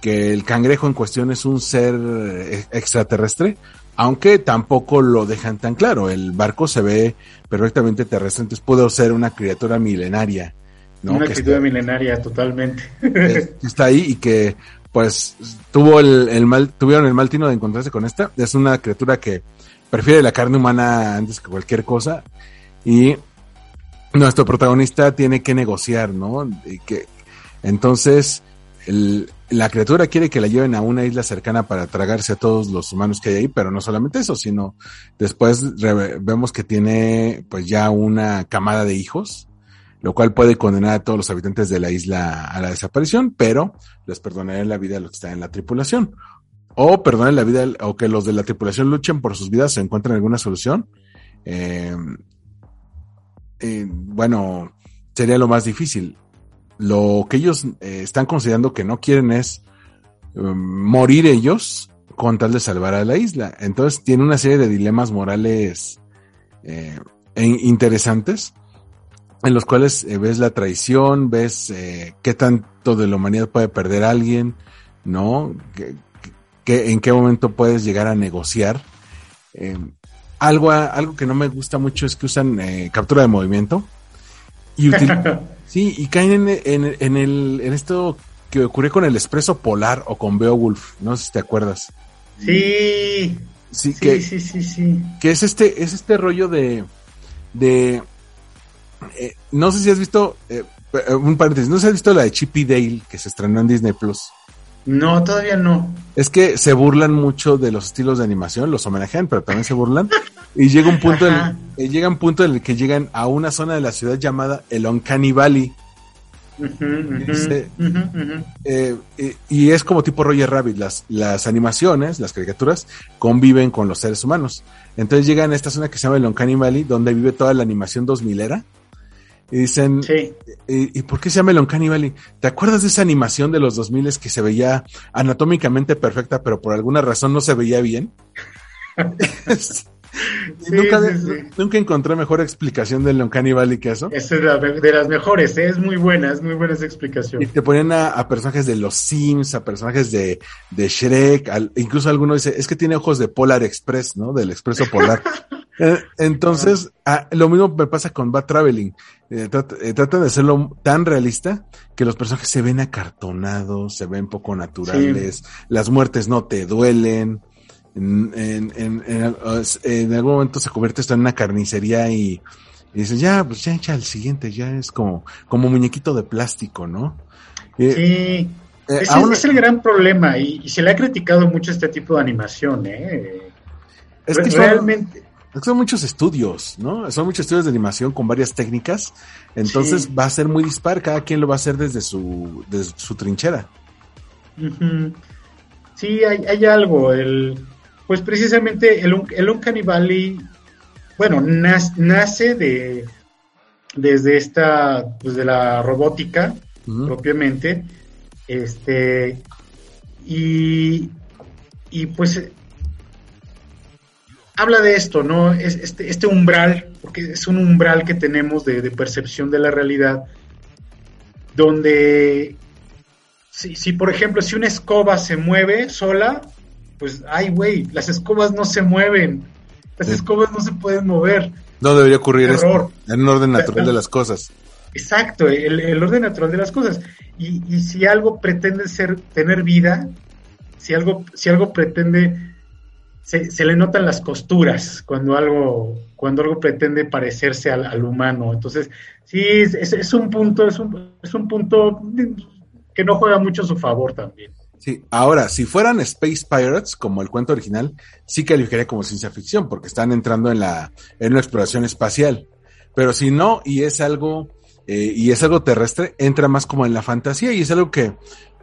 que el cangrejo en cuestión es un ser eh, extraterrestre, aunque tampoco lo dejan tan claro. El barco se ve perfectamente terrestre, entonces puede ser una criatura milenaria, ¿no? Una está, milenaria, totalmente. está ahí y que pues tuvo el, mal, tuvieron el mal tino de encontrarse con esta. Es una criatura que prefiere la carne humana antes que cualquier cosa y nuestro protagonista tiene que negociar, ¿no? Y que entonces el- la criatura quiere que la lleven a una isla cercana para tragarse a todos los humanos que hay ahí, pero no solamente eso, sino después vemos que tiene pues ya una camada de hijos, lo cual puede condenar a todos los habitantes de la isla a la desaparición, pero les perdonaré la vida a los que están en la tripulación. O perdonen la vida, o que los de la tripulación luchen por sus vidas, se encuentren alguna solución. Eh, eh, bueno, sería lo más difícil. Lo que ellos eh, están considerando que no quieren es eh, morir ellos con tal de salvar a la isla. Entonces tiene una serie de dilemas morales eh, e interesantes en los cuales eh, ves la traición, ves eh, qué tanto de la humanidad puede perder alguien, ¿no? Que, que- en qué momento puedes llegar a negociar. Eh, algo, algo que no me gusta mucho es que usan eh, captura de movimiento y *laughs* sí, y caen en, en- en el, en esto que ocurrió con el expreso polar o con Beowulf, no sé si te acuerdas. Sí, Sí, sí, que, sí, sí, sí. que es este, es este rollo de, de, eh, no sé si has visto, eh, eh, un paréntesis, no sé si has visto la de Chippy Dale que se estrenó en Disney Plus. No, todavía no. Es que se burlan mucho de los estilos de animación, los homenajean, pero también se burlan. Y llega un punto, en, eh, llega un punto en el que llegan a una zona de la ciudad llamada el Uncanny Valley. Ese- eh, eh, y es como tipo Roger Rabbit, las, las animaciones, las caricaturas, conviven con los seres humanos. Entonces llegan a esta zona que se llama el Uncanny Valley, donde vive toda la animación 2000era. Y dicen, Sí, ¿y, y por qué se llama el Uncanny Valley? ¿Te acuerdas de esa animación de los 2000 que se veía anatómicamente perfecta, pero por alguna razón no se veía bien? *laughs* *laughs* Sí, nunca, sí, sí. nunca encontré mejor explicación del Uncanny Valley que eso. esa es la de las mejores, ¿eh? es muy buena, es muy buena esa explicación. Y te ponían a, a personajes de los Sims, a personajes de, de Shrek, al- incluso alguno dice, es que tiene ojos de Polar Express, ¿no? Del Expreso Polar. *laughs* Eh, Entonces, ah, lo mismo me pasa con Bad Traveling. Eh, trat- eh, tratan de hacerlo tan realista que los personajes se ven acartonados, se ven poco naturales, las muertes no te duelen. En, en, en, en- en algún momento se convierte esto en una carnicería y, y dices, ya, pues ya echa el siguiente, ya es como, como muñequito de plástico, ¿no? Eh, Sí, ese aún- es el gran problema y, y se le ha criticado mucho este tipo de animación. ¿eh? es que son, Realmente, son muchos estudios, ¿no? Son muchos estudios de animación con varias técnicas, entonces Sí. va a ser muy dispar, cada quien lo va a hacer desde su, desde su trinchera. sí hay, hay algo. El, pues precisamente el, el Uncanny Valley, bueno, nace de desde esta, pues de la robótica propiamente, este, y, y pues habla de esto, ¿no? Es este, este umbral, porque es un umbral que tenemos de, percepción de la realidad, donde si, si, por ejemplo, si una escoba se mueve sola, pues, ay, güey, las escobas no se mueven, las escobas no se pueden mover. No debería ocurrir eso, en un orden natural de las cosas. Exacto, el, orden natural de las cosas. Y, y si algo pretende ser, tener vida, si algo, si algo pretende se, le notan las costuras cuando algo, cuando algo pretende parecerse al, humano. Entonces, sí, es, un punto, es un, es un punto que no juega mucho a su favor también. Sí, ahora, si fueran Space Pirates, como el cuento original, sí calificaría como ciencia ficción, porque están entrando en la, en una exploración espacial. Pero si no, y es algo, eh, y es algo terrestre, entra más como en la fantasía, y es algo que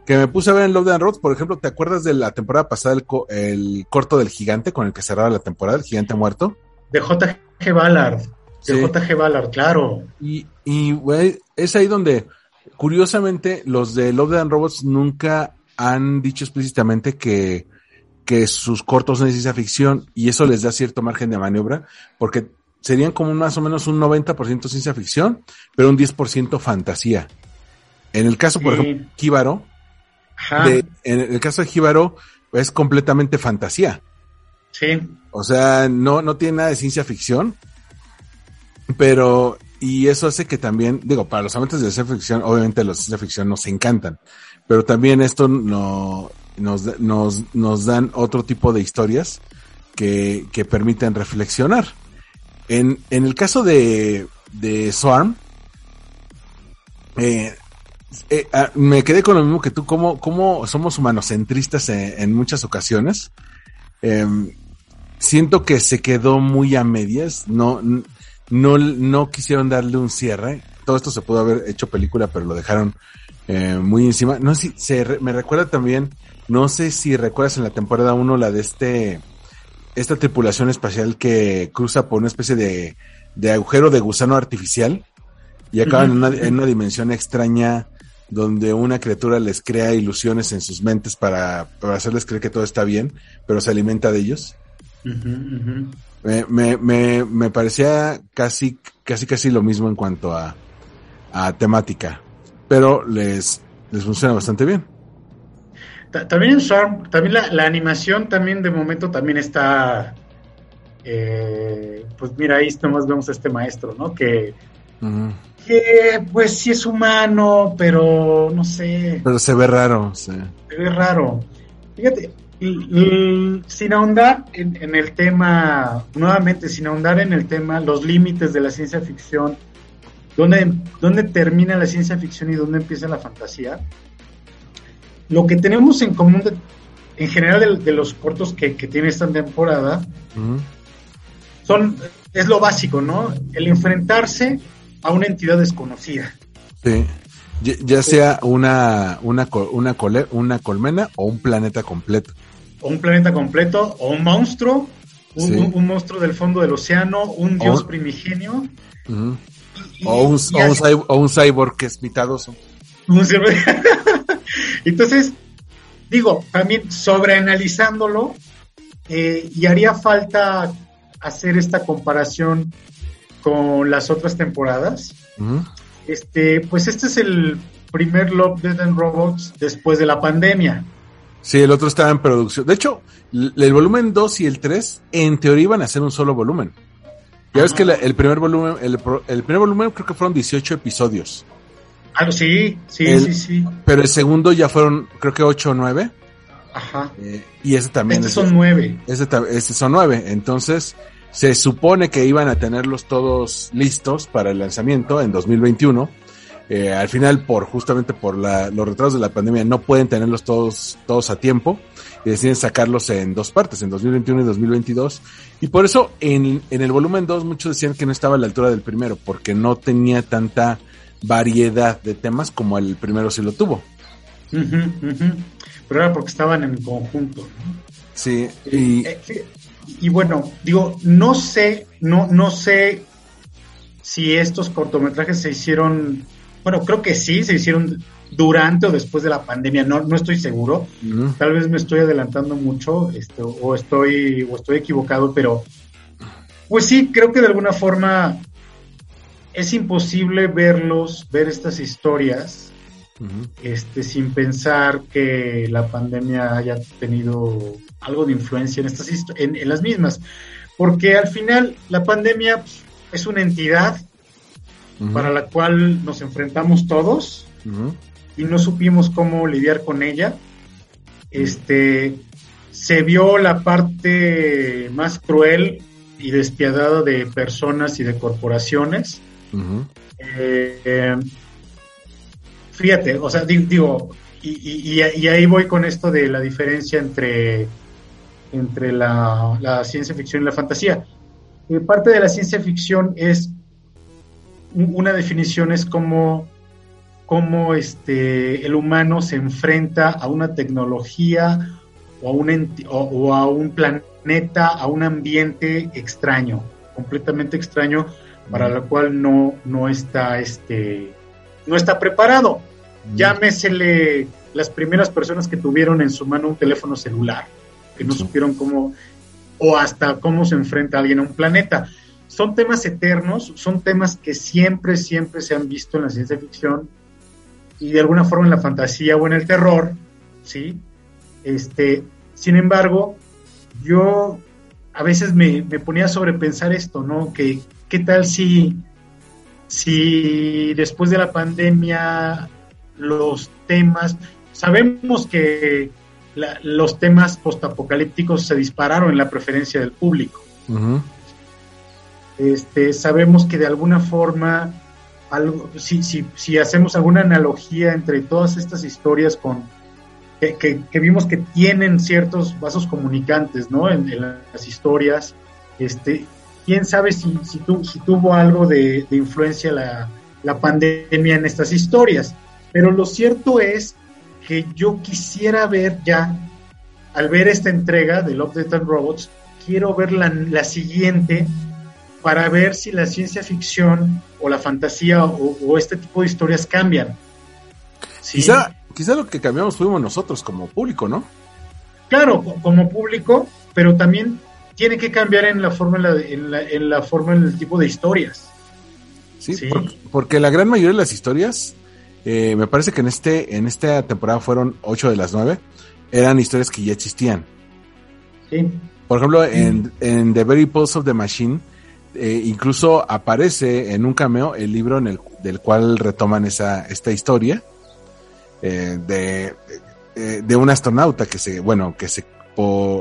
que me puse a ver en Love and Roads, por ejemplo, ¿te acuerdas de la temporada pasada el, corto del gigante con el que cerraba la temporada, el gigante muerto? De J.G. Ballard, de J.G. Ballard, claro. Y, y güey, es ahí donde, curiosamente, los de Love and Robots nunca han dicho explícitamente que, que sus cortos son de ciencia ficción y eso les da cierto margen de maniobra, porque serían como más o menos un 90% ciencia ficción, pero un 10% fantasía. En el caso, por ejemplo, Kíbaro, en el caso de Jíbaro, es completamente fantasía. Sí. O sea, no, no tiene nada de ciencia ficción. Pero, y eso hace que también, digo, para los amantes de ciencia ficción, obviamente los de ciencia ficción nos encantan. Pero también esto no, nos, nos, nos dan otro tipo de historias que, que permiten reflexionar. En, en el caso de, de Swarm, eh, eh, ah, me quedé con lo mismo que tú, como, como somos humanocentristas en, muchas ocasiones. Em, siento que se quedó muy a medias, no, no, no quisieron darle un cierre. Todo esto se pudo haber hecho película, pero lo dejaron eh, muy encima. No sé si se me recuerda también, no sé si recuerdas en la temporada 1 la de este, esta tripulación espacial que cruza por una especie de, de agujero de gusano artificial y acaban en, una, en, una, dimensión extraña donde una criatura les crea ilusiones en sus mentes para, hacerles creer que todo está bien, pero se alimenta de ellos. Me, me, me, parecía casi, casi, casi lo mismo en cuanto a, a temática, pero les, les funciona bastante bien. También en Swarm, también la, animación también de momento también está, eh, pues mira, ahí nomás vemos a este maestro, ¿no? Que que pues sí es humano, pero no sé. Pero se ve raro, sí. Se ve raro. Fíjate, sin ahondar en, el tema, nuevamente, sin ahondar en el tema, los límites de la ciencia ficción, dónde, dónde termina la ciencia ficción y dónde empieza la fantasía, lo que tenemos en común en general de, los cortos que, tiene esta temporada, son, es lo básico, ¿no? El enfrentarse a una entidad desconocida. Sí. Ya, sea una, una, una, una colmena o un planeta completo. O un planeta completo, o un monstruo, un, monstruo del fondo del océano, un dios primigenio. o, un, un, cyborg que es mitadoso. *laughs* Entonces, digo, también sobreanalizándolo, eh, y haría falta hacer esta comparación con las otras temporadas. Este, pues este es el primer Love, Dead and Robots después de la pandemia. Sí, el otro estaba en producción. De hecho, el volumen 2 y el 3 en teoría iban a ser un solo volumen. Ya ves que el primer volumen, el, primer volumen creo que fueron 18 episodios. Ah, sí, sí, sí, sí. Pero el segundo ya fueron, creo que 8 o 9. Ajá. Eh, y ese también. Este son 9. Ese, este son 9. Entonces, se supone que iban a tenerlos todos listos para el lanzamiento en 2021. Eh, al final, por justamente por los retrasos de la pandemia, no pueden tenerlos todos, todos a tiempo y deciden sacarlos en dos partes, en 2021 y 2022. Y por eso en, en el volumen 2 muchos decían que no estaba a la altura del primero, porque no tenía tanta variedad de temas como el primero sí lo tuvo. pero era porque estaban en conjunto. ¿no? Sí, y... Eh, eh, y bueno, digo, no sé, no, no sé si estos cortometrajes se hicieron, bueno, creo que sí, se hicieron durante o después de la pandemia, no, no estoy seguro, tal vez me estoy adelantando mucho, este, o estoy, o estoy equivocado, pero pues sí, creo que de alguna forma es imposible verlos, ver estas historias, Este, sin pensar que la pandemia haya tenido algo de influencia en estas en, en las mismas, porque al final la pandemia pues, es una entidad para la cual nos enfrentamos todos y no supimos cómo lidiar con ella. Este se vio la parte más cruel y despiadada de personas y de corporaciones. Eh, eh, fíjate, o sea, di- digo, y, y- ahí voy con esto de la diferencia entre, entre la, la ciencia ficción y la fantasía. Eh, parte de la ciencia ficción es, una definición es como, como este, el humano se enfrenta a una tecnología o a un, o- o a un planeta, a un ambiente extraño, completamente extraño, para lo cual no, no está este no está preparado. Llámesele las primeras personas que tuvieron en su mano un teléfono celular, que no Sí. supieron cómo, o hasta cómo se enfrenta alguien a un planeta. Son temas eternos, son temas que siempre, siempre se han visto en la ciencia ficción y de alguna forma en la fantasía o en el terror, ¿sí? Este, sin embargo, yo a veces me, me ponía a sobrepensar esto, ¿no? Que qué tal si, si después de la pandemia los temas, sabemos que la- los temas postapocalípticos se dispararon en la preferencia del público. Este, sabemos que de alguna forma, algo, si, si, si hacemos alguna analogía entre todas estas historias con que, que- que vimos que tienen ciertos vasos comunicantes, ¿no? En, en las historias, este, quién sabe si, si, tu- si tuvo algo de, de influencia la, la pandemia en estas historias. Pero lo cierto es que yo quisiera ver ya, al ver esta entrega de Love, Death and Robots, quiero ver la, la siguiente para ver si la ciencia ficción o la fantasía o, o este tipo de historias cambian. ¿Sí? Quizá, quizá lo que cambiamos fuimos nosotros como público, ¿no? Claro, co- como público, pero también tiene que cambiar en la forma, en la, en la, en la forma, en el tipo de historias. Sí, Sí. por- porque la gran mayoría de las historias, eh, me parece que en este, en esta temporada fueron ocho de las nueve, eran historias que ya existían. ¿sí? Por ejemplo, en, en The Very Pulse of the Machine, eh, incluso aparece en un cameo el libro en el, del cual retoman esa, esta historia eh, de, eh, de un astronauta que se, bueno, que se,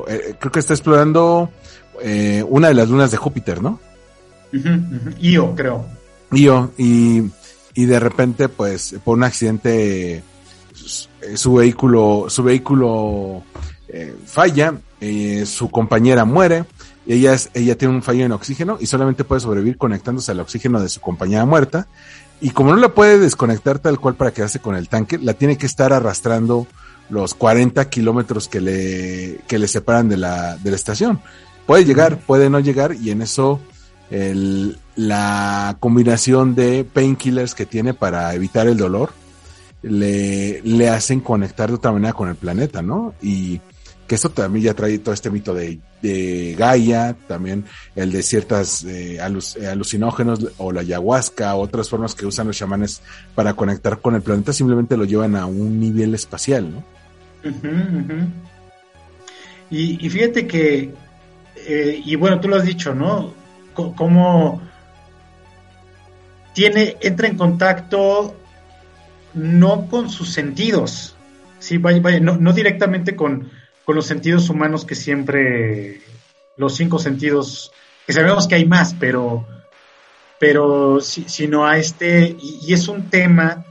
eh, creo que está explorando eh, una de las lunas de Júpiter, ¿no? Io, creo. Io, y, y de repente, pues, por un accidente, su, su vehículo, su vehículo eh, falla, eh, su compañera muere, y ella, es, ella tiene un fallo en oxígeno y solamente puede sobrevivir conectándose al oxígeno de su compañera muerta. Y como no la puede desconectar tal cual para quedarse con el tanque, la tiene que estar arrastrando los 40 kilómetros que le, que le separan de la, de la estación. Puede llegar, puede no llegar, y en eso el, la combinación de painkillers que tiene para evitar el dolor le, le hacen conectar de otra manera con el planeta, ¿no? Y que eso también ya trae todo este mito de, de Gaia, también el de ciertas eh, aluc- eh, alucinógenos o la ayahuasca, otras formas que usan los chamanes para conectar con el planeta, simplemente lo llevan a un nivel espacial, ¿no? Ujú. Y, y fíjate que, eh, y bueno, tú lo has dicho, ¿no? Co- Cómo tiene, entra en contacto no con sus sentidos, sí, vaya, vaya, no, no directamente con, con los sentidos humanos que siempre, los cinco sentidos, que sabemos que hay más, pero, pero si, sino a este, y es un tema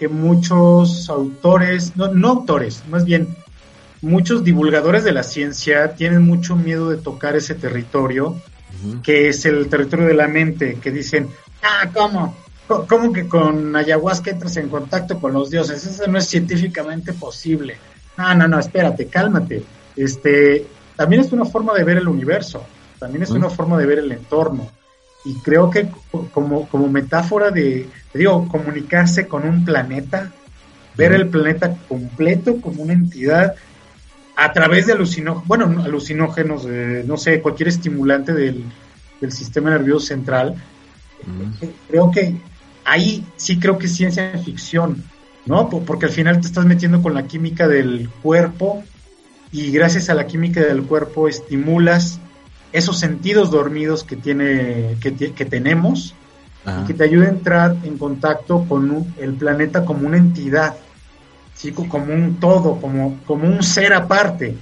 que muchos autores, no, no autores, más bien muchos divulgadores de la ciencia tienen mucho miedo de tocar ese territorio, que es el territorio de la mente, que dicen, ah, ¿cómo? ¿Cómo que con ayahuasca entras en contacto con los dioses? Eso no es científicamente posible. Ah, no, no, espérate, cálmate. Este, también es una forma de ver el universo, también es una forma de ver el entorno. Y creo que como, como metáfora de, digo, comunicarse con un planeta, ver el planeta completo como una entidad a través de alucinógenos, bueno, alucinógenos, no sé, cualquier estimulante del, del sistema nervioso central, creo que ahí sí creo que es ciencia ficción, ¿no? Porque al final te estás metiendo con la química del cuerpo y gracias a la química del cuerpo estimulas esos sentidos dormidos que tiene que, que tenemos y que te ayuda a entrar en contacto con el planeta como una entidad, ¿sí? como un todo, como, como un ser aparte.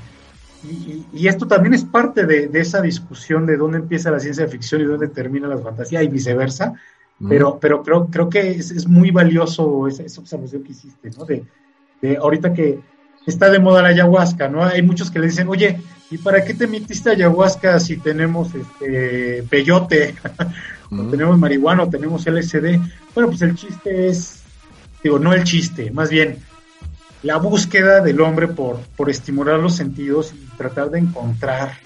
Y, esto también es parte de, esa discusión de dónde empieza la ciencia ficción y dónde termina la fantasía y viceversa. Pero, pero creo, creo que es, muy valioso esa, observación que hiciste, ¿no? De, de, ahorita que está de moda la ayahuasca, ¿no? Hay muchos que le dicen, oye, ¿y para qué te metiste ayahuasca si tenemos este peyote, *laughs* tenemos marihuana, o tenemos LSD? Bueno, pues el chiste es, digo, no el chiste, más bien la búsqueda del hombre por, por estimular los sentidos y tratar de encontrar,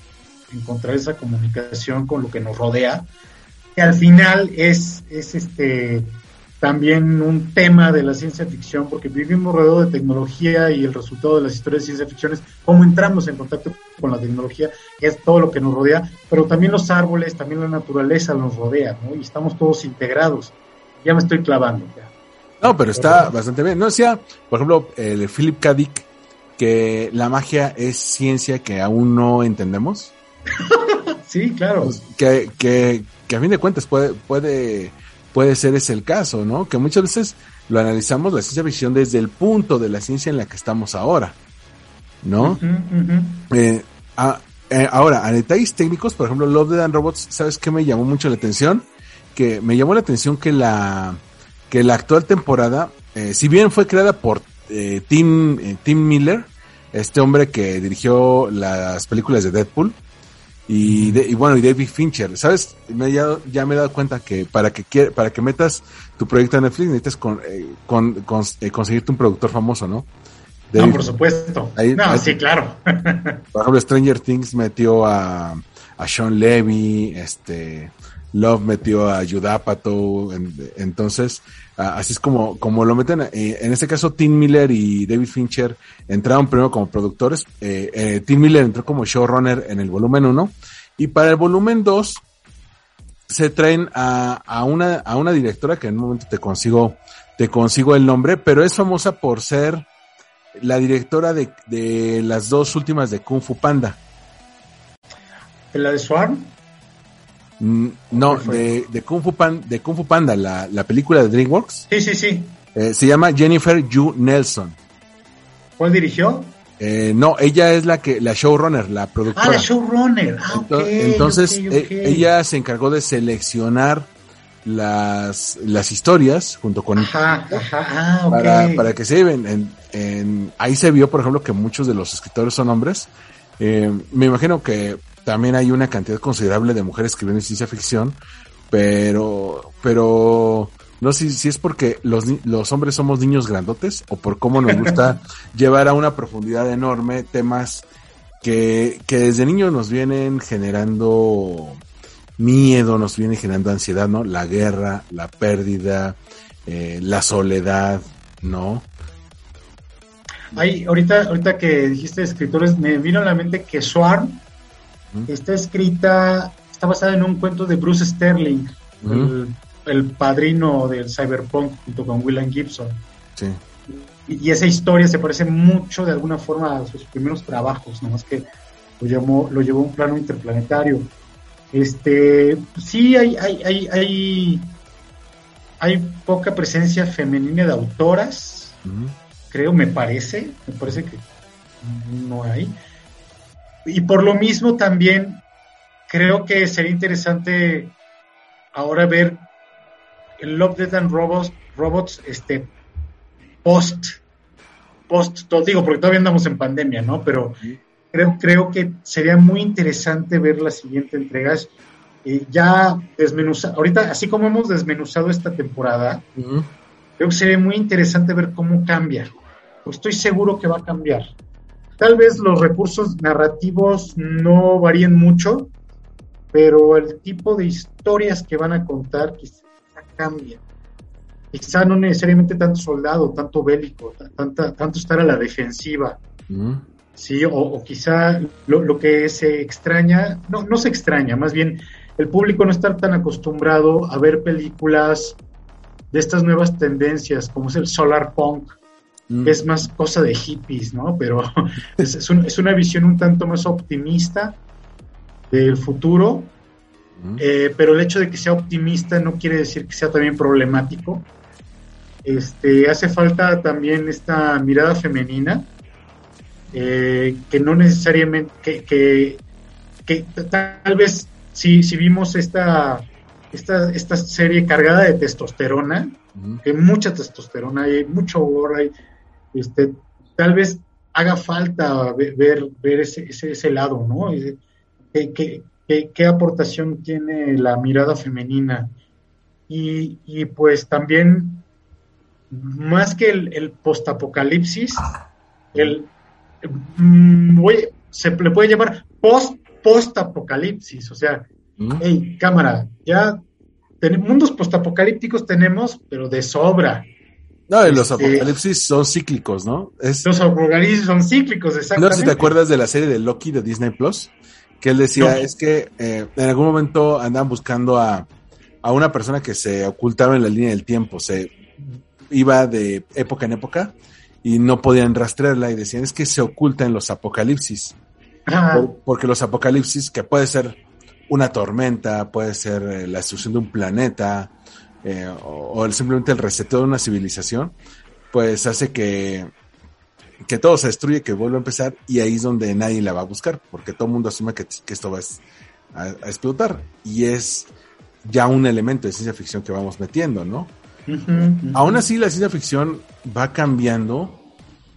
encontrar esa comunicación con lo que nos rodea, que al final es, es este también un tema de la ciencia ficción, porque vivimos rodeado de tecnología y el resultado de las historias de ciencia ficción es cómo entramos en contacto con la tecnología, que es todo lo que nos rodea, pero también los árboles, también la naturaleza nos rodea, ¿no? Y estamos todos integrados. Ya me estoy clavando. Ya. No, pero está bastante bien. No decía, por ejemplo, el Philip K. Dick, que la magia es ciencia que aún no entendemos. *laughs* sí, claro. Pues, que, que, que a fin de cuentas puede, puede, puede ser ese el caso, ¿no? Que muchas veces lo analizamos la ciencia ficción desde el punto de la ciencia en la que estamos ahora, ¿no? Eh, eh, ahora, a detalles técnicos, por ejemplo, Love, Dead and Robots, ¿sabes qué me llamó mucho la atención? Que me llamó la atención que la que la actual temporada, eh, si bien fue creada por Tim, eh, Tim Miller, este hombre que dirigió las películas de Deadpool, y, y bueno, y David Fincher, ¿sabes? Me, ya, ya, me he dado cuenta que para que para que metas tu proyecto en Netflix necesitas con, con, conseguirte un productor famoso, ¿no? no, por supuesto. no, sí, claro. por ejemplo, Stranger Things metió a, a Sean Levy, este, Love metió a Yudapato, entonces así es como, como lo meten. Eh, en este caso, Tim Miller y David Fincher entraron primero como productores. Eh, eh, Tim Miller entró como showrunner en el volumen 1 y para el volumen 2 se traen a, una, a una directora que en un momento te consigo, te consigo el nombre, pero es famosa por ser la directora de, de las dos últimas de Kung Fu Panda. ¿La de Swarm? Mm, no, de, de, Kung Fu de Kung Fu Panda, la, la, película de DreamWorks. Sí, sí, sí. Eh, se llama Jennifer Yu Nelson. ¿Cuál dirigió? Eh, no, ella es la que la showrunner, la productora. Ah, la showrunner. Ah, entonces, e, ella se encargó de seleccionar las, las historias junto con ajá, ajá, ah, para, para que se lleven. En, en, ahí se vio, por ejemplo, que muchos de los escritores son hombres. Eh, me imagino que también hay una cantidad considerable de mujeres escribiendo ciencia ficción, pero, pero no sé si es porque los, los hombres somos niños grandotes o por cómo nos gusta *laughs* llevar a una profundidad enorme temas que, que desde niños nos vienen generando miedo, nos vienen generando ansiedad, ¿no? La guerra, la pérdida, eh, la soledad, ¿no? Hay, ahorita, ahorita que dijiste escritores, me vino a la mente que Swarm Está escrita, está basada en un cuento de Bruce Sterling, el, padrino del cyberpunk junto con William Gibson. Sí. Y, esa historia se parece mucho de alguna forma a sus primeros trabajos, nomás que lo, llamó, lo llevó a un plano interplanetario. Este, sí hay, hay, hay, hay, hay poca presencia femenina de autoras, creo, me parece, me parece que no hay y por lo mismo también creo que sería interesante ahora ver el Love, Death and Robots, robots este, post, post, todo, digo, porque todavía andamos en pandemia, ¿no? Pero creo, creo que sería muy interesante ver las siguientes entregas. Eh, ya desmenuzar, ahorita, así como hemos desmenuzado esta temporada, creo que sería muy interesante ver cómo cambia. estoy seguro que va a cambiar tal vez los recursos narrativos no varíen mucho, pero el tipo de historias que van a contar quizá cambia. Quizá no necesariamente tanto soldado, tanto bélico, tanta, tanto estar a la defensiva. Mm. Sí, o, quizá lo, lo, que se extraña, no, no se extraña, más bien el público no está tan acostumbrado a ver películas de estas nuevas tendencias, como es el solar punk, Mm. es más cosa de hippies, ¿no? Pero *laughs* es, es, un- es una visión un tanto más optimista del futuro, Mm. eh, pero el hecho de que sea optimista no quiere decir que sea también problemático. Este, hace falta también esta mirada femenina, eh, que no necesariamente, que, que, tal vez si, si vimos esta, esta, esta serie cargada de testosterona, Mm. hay mucha testosterona, hay mucho gore, hay, este, tal vez haga falta ve- ver, ver ese, ese, ese lado, ¿no? ¿Qué, qué, qué- qué aportación tiene la mirada femenina? Y, y pues también, más que el, el postapocalipsis, el, mm, voy- se le puede llamar post postapocalipsis, o sea, Mm. hey, cámara, ya ten- mundos postapocalípticos tenemos, pero de sobra. No, y los Este- apocalipsis son cíclicos, ¿no? Es, Los apocalipsis son cíclicos, no exactamente. sé si te acuerdas de la serie de Loki de Disney Plus, que él decía, No. es que eh, en algún momento andaban buscando a, a una persona que se ocultaba en la línea del tiempo, se iba de época en época y no podían rastrearla y decían, es que se oculta en los apocalipsis. Por- porque los apocalipsis, que puede ser una tormenta, puede ser eh, la destrucción de un planeta, eh, o, o simplemente el reseteo de una civilización, pues hace que, que todo se destruye, que vuelva a empezar, y ahí es donde nadie la va a buscar, porque todo el mundo asume que, que esto va a, explotar. Y es ya un elemento de ciencia ficción que vamos metiendo, ¿no? ujú. Aún así, la ciencia ficción va cambiando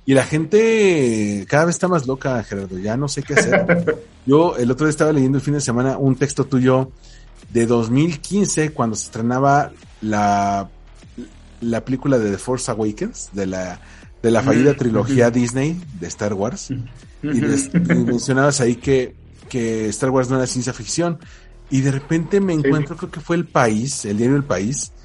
y la gente cada vez está más loca, Gerardo. Ya no sé qué hacer. *laughs* Yo el otro día estaba leyendo el fin de semana un texto tuyo de 2015 cuando se estrenaba la, la película de The Force Awakens, de la, de la fallida Mm, trilogía. Disney de Star Wars. Y, Ujú. des- y mencionabas ahí que, que Star Wars no era ciencia ficción. Y de repente me encuentro, creo que fue El País, el diario El País,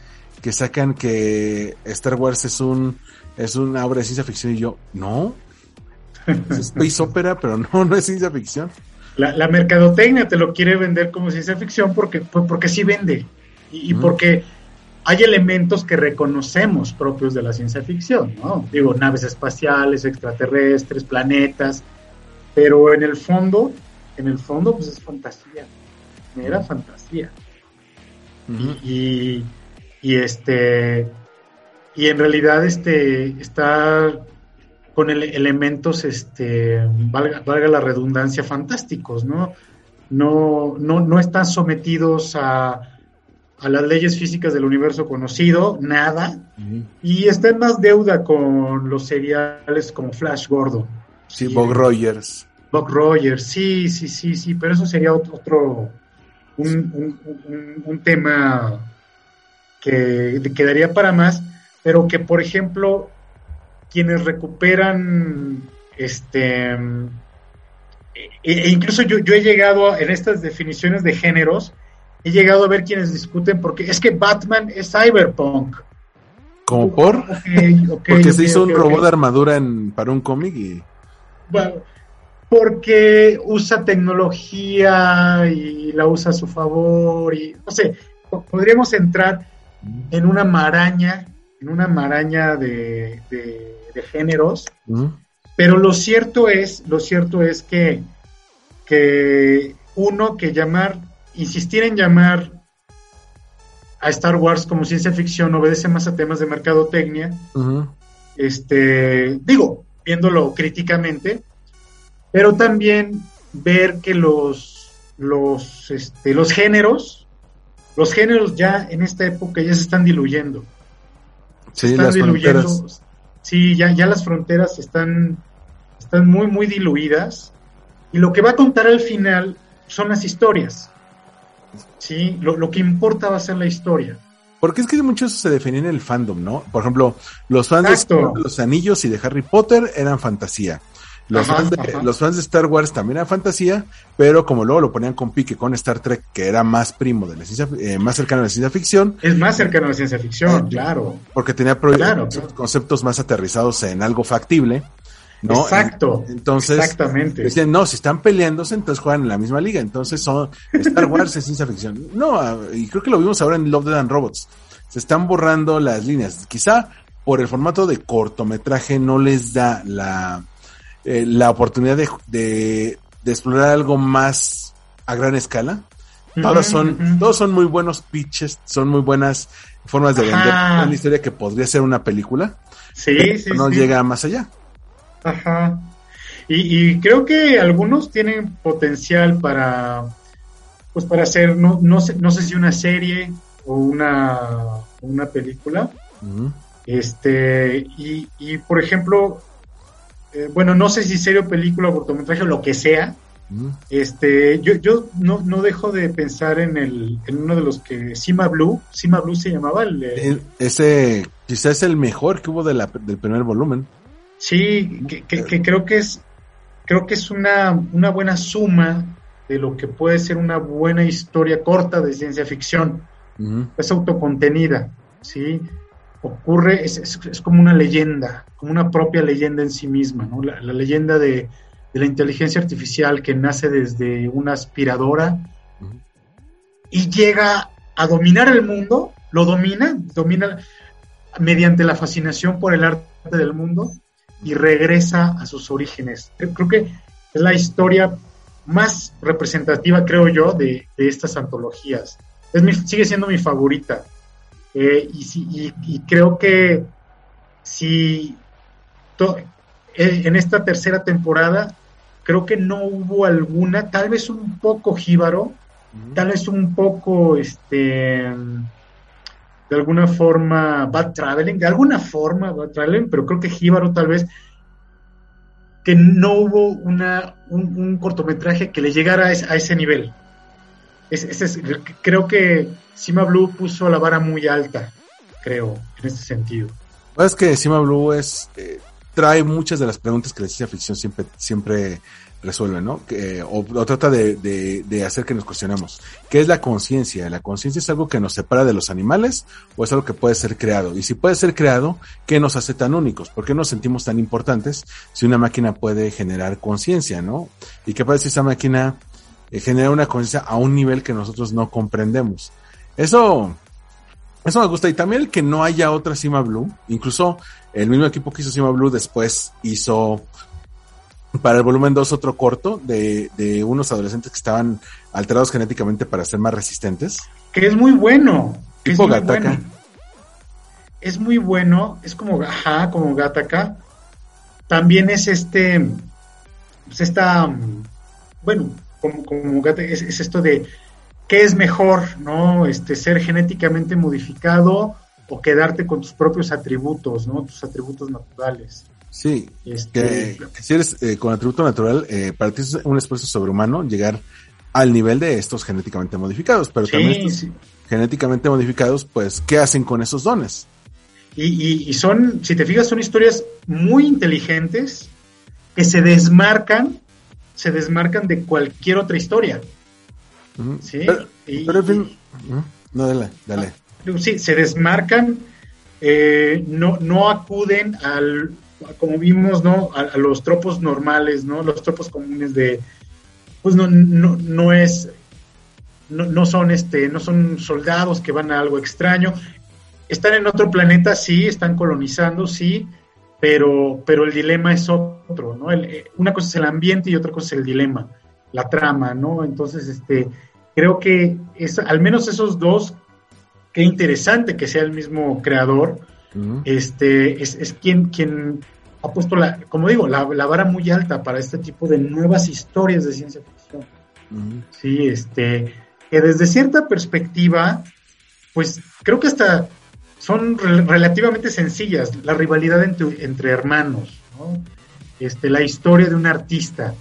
que sacan que Star Wars es un es una obra de ciencia ficción y yo, no, es space *laughs* opera, pero no, no es ciencia ficción. La, la mercadotecnia te lo quiere vender como ciencia ficción porque, pues, porque sí vende. Y, porque hay elementos que reconocemos propios de la ciencia ficción, ¿no? Digo, naves espaciales, extraterrestres, planetas, pero en el fondo, en el fondo, pues es fantasía, mera fantasía. y, y este y en realidad este está con ele- elementos este valga, valga la redundancia fantásticos no no no no están sometidos a a las leyes físicas del universo conocido nada. Y está en más deuda con los seriales como Flash Gordon. Sí, Bob Rogers. Buck Rogers, sí, sí, sí, sí, pero eso sería otro, otro un, un- un- un tema que quedaría para más, pero que por ejemplo quienes recuperan este e, e incluso yo, yo he llegado a- en estas definiciones de géneros, he llegado a ver quienes discuten porque es que Batman es cyberpunk. ¿Como por? *laughs* Porque se hizo un robot de armadura en, para un cómic y... Bueno, porque usa tecnología y la usa a su favor y no sé, po- podríamos entrar en una maraña, en una maraña de, de- de géneros, pero lo cierto es, lo cierto es que, que uno que llamar, insistir en llamar a Star Wars como ciencia ficción obedece más a temas de mercadotecnia este, digo, viéndolo críticamente, pero también ver que los, los, este, los géneros, los géneros ya en esta época ya se están diluyendo. Se Sí, están las diluyendo. fronteras. Sí, ya, ya las fronteras están, están muy, muy diluidas. Y lo que va a contar al final son las historias. Sí, lo, lo que importa va a ser la historia. Porque es que mucho eso se definía en el fandom, ¿no? Por ejemplo, los fans de Exacto. Señor de los Anillos y de Harry Potter eran fantasía. Los, Ajá, fans de, ajá. los fans de Star Wars también era fantasía, pero como luego lo ponían con pique con Star Trek, que era más primo de la ciencia, eh, más cercano a la ciencia ficción, Es más cercano a la ciencia ficción, claro. porque tenía claro. conceptos más aterrizados en algo factible, ¿no? Exacto. Entonces, Exactamente. Decían, no, si están peleándose, entonces juegan en la misma liga. Entonces son Star Wars es ciencia ficción. No, y creo que lo vimos ahora en Love, Dead and Robots. Se están borrando las líneas. Quizá por el formato de cortometraje no les da la, eh, la oportunidad de, de, de explorar algo más a gran escala. Todos son, todos son muy buenos pitches, son muy buenas formas de vender una historia que podría ser una película, Sí, sí, no sí. llega más allá. Ajá. Y, y creo que algunos tienen potencial para, pues para hacer, no, no sé, no sé si una serie o una, una película. Este, y, y por ejemplo, eh, bueno, no sé si serie o película o cortometraje o lo que sea. Este, yo, yo no, no dejo de pensar en el, en uno de los que, Sima Blue, Sima Blue se llamaba el, Ese quizás es el mejor que hubo de la- del primer volumen. Sí, que, que- que creo que es creo que es una, una buena suma de lo que puede ser una buena historia corta de ciencia ficción. Ujú. Es autocontenida, ¿sí? Ocurre, es, es- es como una leyenda, como una propia leyenda en sí misma, ¿no? La, la leyenda de, de la inteligencia artificial que nace desde una aspiradora y llega a dominar el mundo, lo domina, domina mediante la fascinación por el arte del mundo y regresa a sus orígenes. Creo, que es la historia más representativa, creo yo, de, de estas antologías. Es mi- sigue siendo mi favorita. Eh, y, si- y- y creo que si to- eh, en esta tercera temporada, creo que no hubo alguna, tal vez un poco jíbaro, tal vez un poco, este, de alguna forma, bad traveling, de alguna forma bad traveling, pero creo que Jíbaro tal vez, que no hubo una, un, cortometraje que le llegara a ese, a ese nivel. Es- es- creo que Sima Blue puso la vara muy alta, creo, en este sentido. Es que Cima Blue es, eh, trae muchas de las preguntas que la ciencia ficción siempre, siempre resuelve, ¿no? O trata de, de, de hacer que nos cuestionemos. ¿Qué es la conciencia? ¿La conciencia es algo que nos separa de los animales o es algo que puede ser creado? Y si puede ser creado, ¿qué nos hace tan únicos? ¿Por qué nos sentimos tan importantes si una máquina puede generar conciencia, ¿no? ¿Y qué pasa si esa máquina eh, genera una conciencia a un nivel que nosotros no comprendemos? Eso, eso me gusta. Y también el que no haya otra Cima Blue. Incluso el mismo equipo que hizo Cima Blue después hizo para el volumen 2 otro corto de, de unos adolescentes que estaban alterados genéticamente para ser más resistentes. Que es muy bueno. Tipo es muy bueno. Es muy bueno, es como, ajá, como Gattaca. También es este, pues esta, bueno, como, como es, es esto de qué es mejor, ¿no? Este, ser genéticamente modificado o quedarte con tus propios atributos, ¿no? Tus atributos naturales. Sí, Este, que, que si eres eh, con atributo natural, eh, para ti es un esfuerzo sobrehumano llegar al nivel de estos genéticamente modificados, pero también sí, estos sí. genéticamente modificados, pues, ¿qué hacen con esos dones? Y, y- y son, si te fijas, son historias muy inteligentes que se desmarcan, se desmarcan de cualquier otra historia. Sí, Pero, y- pero en fin, no, dale, dale. Sí, se desmarcan, eh, no, no acuden al, como vimos, ¿no? A, los tropos normales, ¿no? Los tropos comunes de, pues no, no, no es, no, no son este, no son soldados que van a algo extraño. Están en otro planeta, sí, están colonizando, sí, pero, pero el dilema es otro, ¿no? El- eh, una cosa es el ambiente y otra cosa es el dilema, la trama, ¿no? Entonces, este, creo que es, al menos esos dos, qué interesante que sea el mismo creador, Este, es, es quien, quien ha puesto, la, como digo, la, la vara muy alta para este tipo de nuevas historias de ciencia ficción. Sí, este, que desde cierta perspectiva, pues creo que hasta son rel- relativamente sencillas, la rivalidad entre, entre hermanos, ¿no? este, la historia de un artista.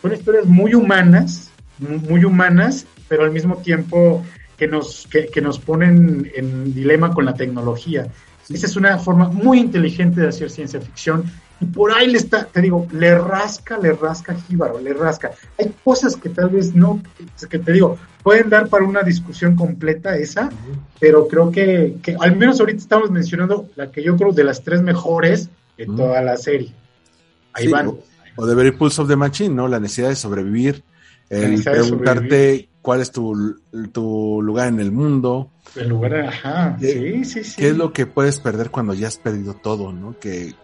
Son historias muy humanas, mu- muy humanas, pero al mismo tiempo que nos, que, que nos ponen en dilema con la tecnología. Esa es una forma muy inteligente de hacer ciencia ficción y por ahí le está, te digo, le rasca, le rasca Jíbaro, le rasca. Hay cosas que tal vez no, que te digo, pueden dar para una discusión completa esa, pero creo que, que al menos ahorita estamos mencionando la que yo creo de las tres mejores de toda la serie. Ahí Sí, van. O, o de Very Pulse of the Machine, ¿no? La necesidad de sobrevivir, el necesidad de preguntarte sobrevivir. Cuál es tu, tu lugar en el mundo, El lugar, ajá, ¿Qué- sí, sí, sí. qué es lo que puedes perder cuando ya has perdido todo, ¿no? Qué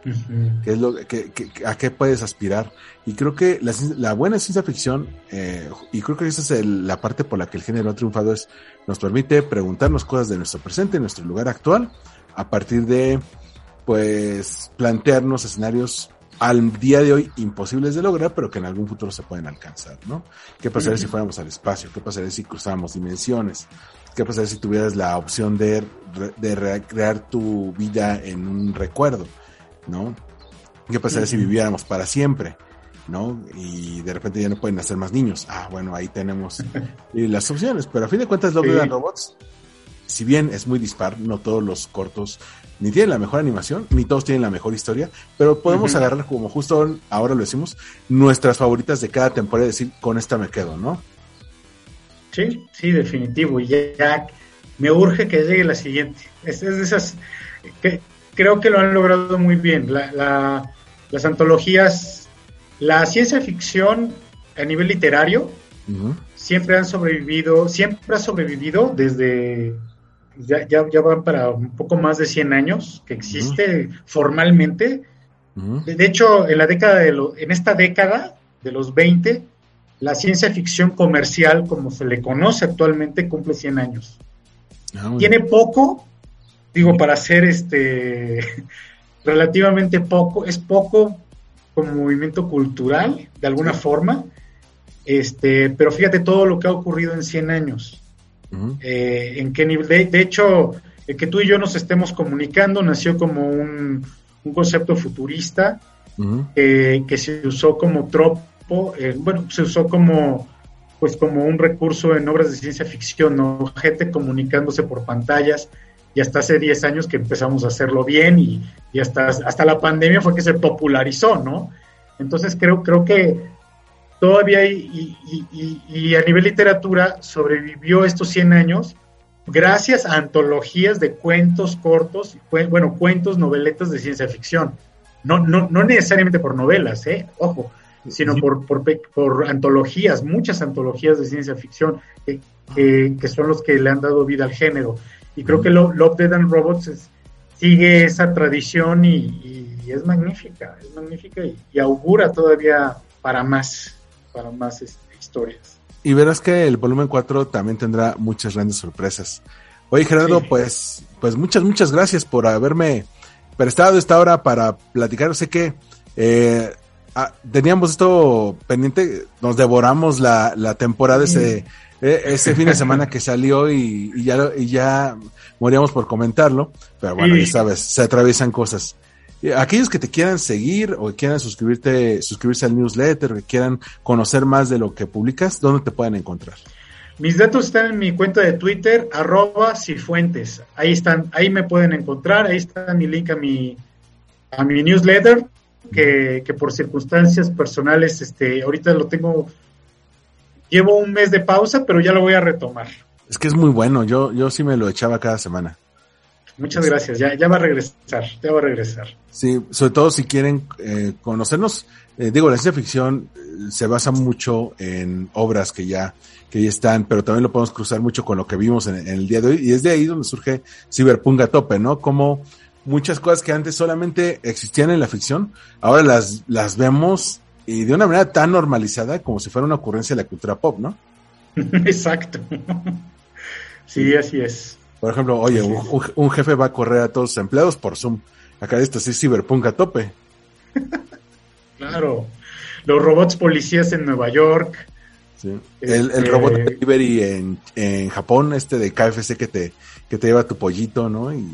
es lo que, que- a qué puedes aspirar. Y creo que la, la buena ciencia ficción, eh, y creo que esa es el- la parte por la que el género ha triunfado, es nos permite preguntarnos cosas de nuestro presente, nuestro lugar actual, a partir de, pues, plantearnos escenarios al día de hoy imposibles de lograr, pero que en algún futuro se pueden alcanzar, ¿no? ¿Qué pasaría si fuéramos al espacio? ¿Qué pasaría si cruzáramos dimensiones? ¿Qué pasaría si tuvieras la opción de, de recrear tu vida en un recuerdo? ¿No? ¿Qué pasaría si viviéramos para siempre? ¿No? Y de repente ya no pueden nacer más niños. Ah, bueno, ahí tenemos *laughs* las opciones. Pero a fin de cuentas, Love, Sí. Robots, si bien es muy dispar, no todos los cortos ni tienen la mejor animación, ni todos tienen la mejor historia, pero podemos agarrar, como justo ahora lo decimos, nuestras favoritas de cada temporada y decir, con esta me quedo, ¿no? Sí, sí, definitivo. Y ya, ya me urge que llegue la siguiente. Es, es de esas que creo que lo han logrado muy bien. La, la- las antologías, la ciencia ficción a nivel literario siempre han sobrevivido, siempre ha sobrevivido desde ya, ya, ya van para un poco más de 100 años que existe formalmente. De, de hecho, en la década de lo- en esta década de los 20, la ciencia ficción comercial, como se le conoce actualmente, cumple 100 años. Ah, Tiene poco, digo, para ser este *laughs* relativamente poco, es poco como movimiento cultural, de alguna forma, este, pero fíjate todo lo que ha ocurrido en 100 años. Eh, en qué nivel. De, de hecho, el que tú y yo nos estemos comunicando nació como un, un concepto futurista eh, que se usó como tropo, eh, bueno, se usó como pues como un recurso en obras de ciencia ficción, ¿no? Gente comunicándose por pantallas y hasta hace 10 años que empezamos a hacerlo bien y, y hasta, hasta la pandemia fue que se popularizó, ¿no? Entonces creo, creo que todavía y, y- y- y a nivel literatura sobrevivió estos 100 años gracias a antologías de cuentos cortos, bueno, cuentos, noveletas de ciencia ficción. No, no, no necesariamente por novelas, ¿eh? ojo, sino Sí. por, por, por antologías, muchas antologías de ciencia ficción que, que- que son los que le han dado vida al género. Y creo que Lo- Love, Dead and Robots es- sigue esa tradición y, es magnífica, es magnífica y augura todavía para más, para más este, historias. Y verás que el volumen 4 también tendrá muchas grandes sorpresas. Oye, Gerardo, Sí. pues, pues muchas, muchas gracias por haberme prestado esta hora para platicar. Sé que eh, ah, teníamos esto pendiente, nos devoramos la, la temporada ese, eh, ese fin de semana que salió y, y ya, y ya moríamos por comentarlo. Pero bueno, ya sabes, se atraviesan cosas. Y Aquellos que te quieran seguir o que quieran suscribirte, suscribirse al newsletter, que quieran conocer más de lo que publicas, ¿dónde te pueden encontrar? Mis datos están en mi cuenta de Twitter, arroba cifuentes. Ahí están, ahí me pueden encontrar, ahí está mi link a mi, a mi newsletter, que, que por circunstancias personales, este, ahorita lo tengo, llevo un mes de pausa, pero ya lo voy a retomar. Es que es muy bueno, yo, yo sí me lo echaba cada semana. Muchas gracias, ya, ya va a regresar, ya va a regresar. Sí, sobre todo si quieren eh, conocernos, eh, digo, la ciencia ficción eh, se basa mucho en obras que ya, que ya están, pero también lo podemos cruzar mucho con lo que vimos en, en el día de hoy, y es de ahí donde surge Cyberpunk a tope, ¿no? Como muchas cosas que antes solamente existían en la ficción, ahora las, las vemos y de una manera tan normalizada como si fuera una ocurrencia de la cultura pop, ¿no? *laughs* Exacto. *laughs* Sí, así es. Por ejemplo, oye, un, jefe va a correr a todos sus empleados por Zoom. Acá esto sí es Cyberpunk a tope. Claro. Los robots policías en Nueva York. Sí. El, el Este- robot delivery en, en Japón, este de KFC que te, que te lleva tu pollito, ¿no? Y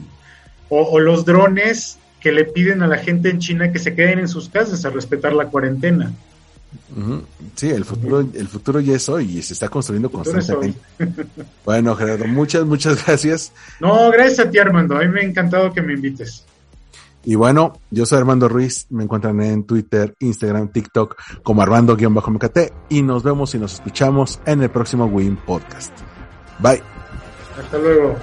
O, o los drones que le piden a la gente en China que se queden en sus casas a respetar la cuarentena. Sí, el futuro, el futuro ya es hoy y se está construyendo constantemente. *laughs* Bueno, Gerardo, muchas, muchas gracias. No, gracias a ti, Armando. A mí me ha encantado que me invites. Y bueno, yo soy Armando Ruiz, me encuentran en Twitter, Instagram, TikTok como Armando-MKT y nos vemos y nos escuchamos en el próximo Win Podcast. Bye. Hasta luego.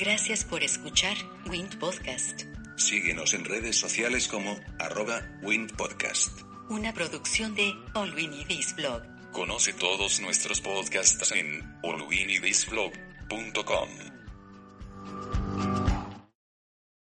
Gracias por escuchar Wind Podcast, Síguenos en redes sociales como arroba windpodcast. una producción de All We Need Is Blog. Conoce todos nuestros podcasts en allwinidisblog.com.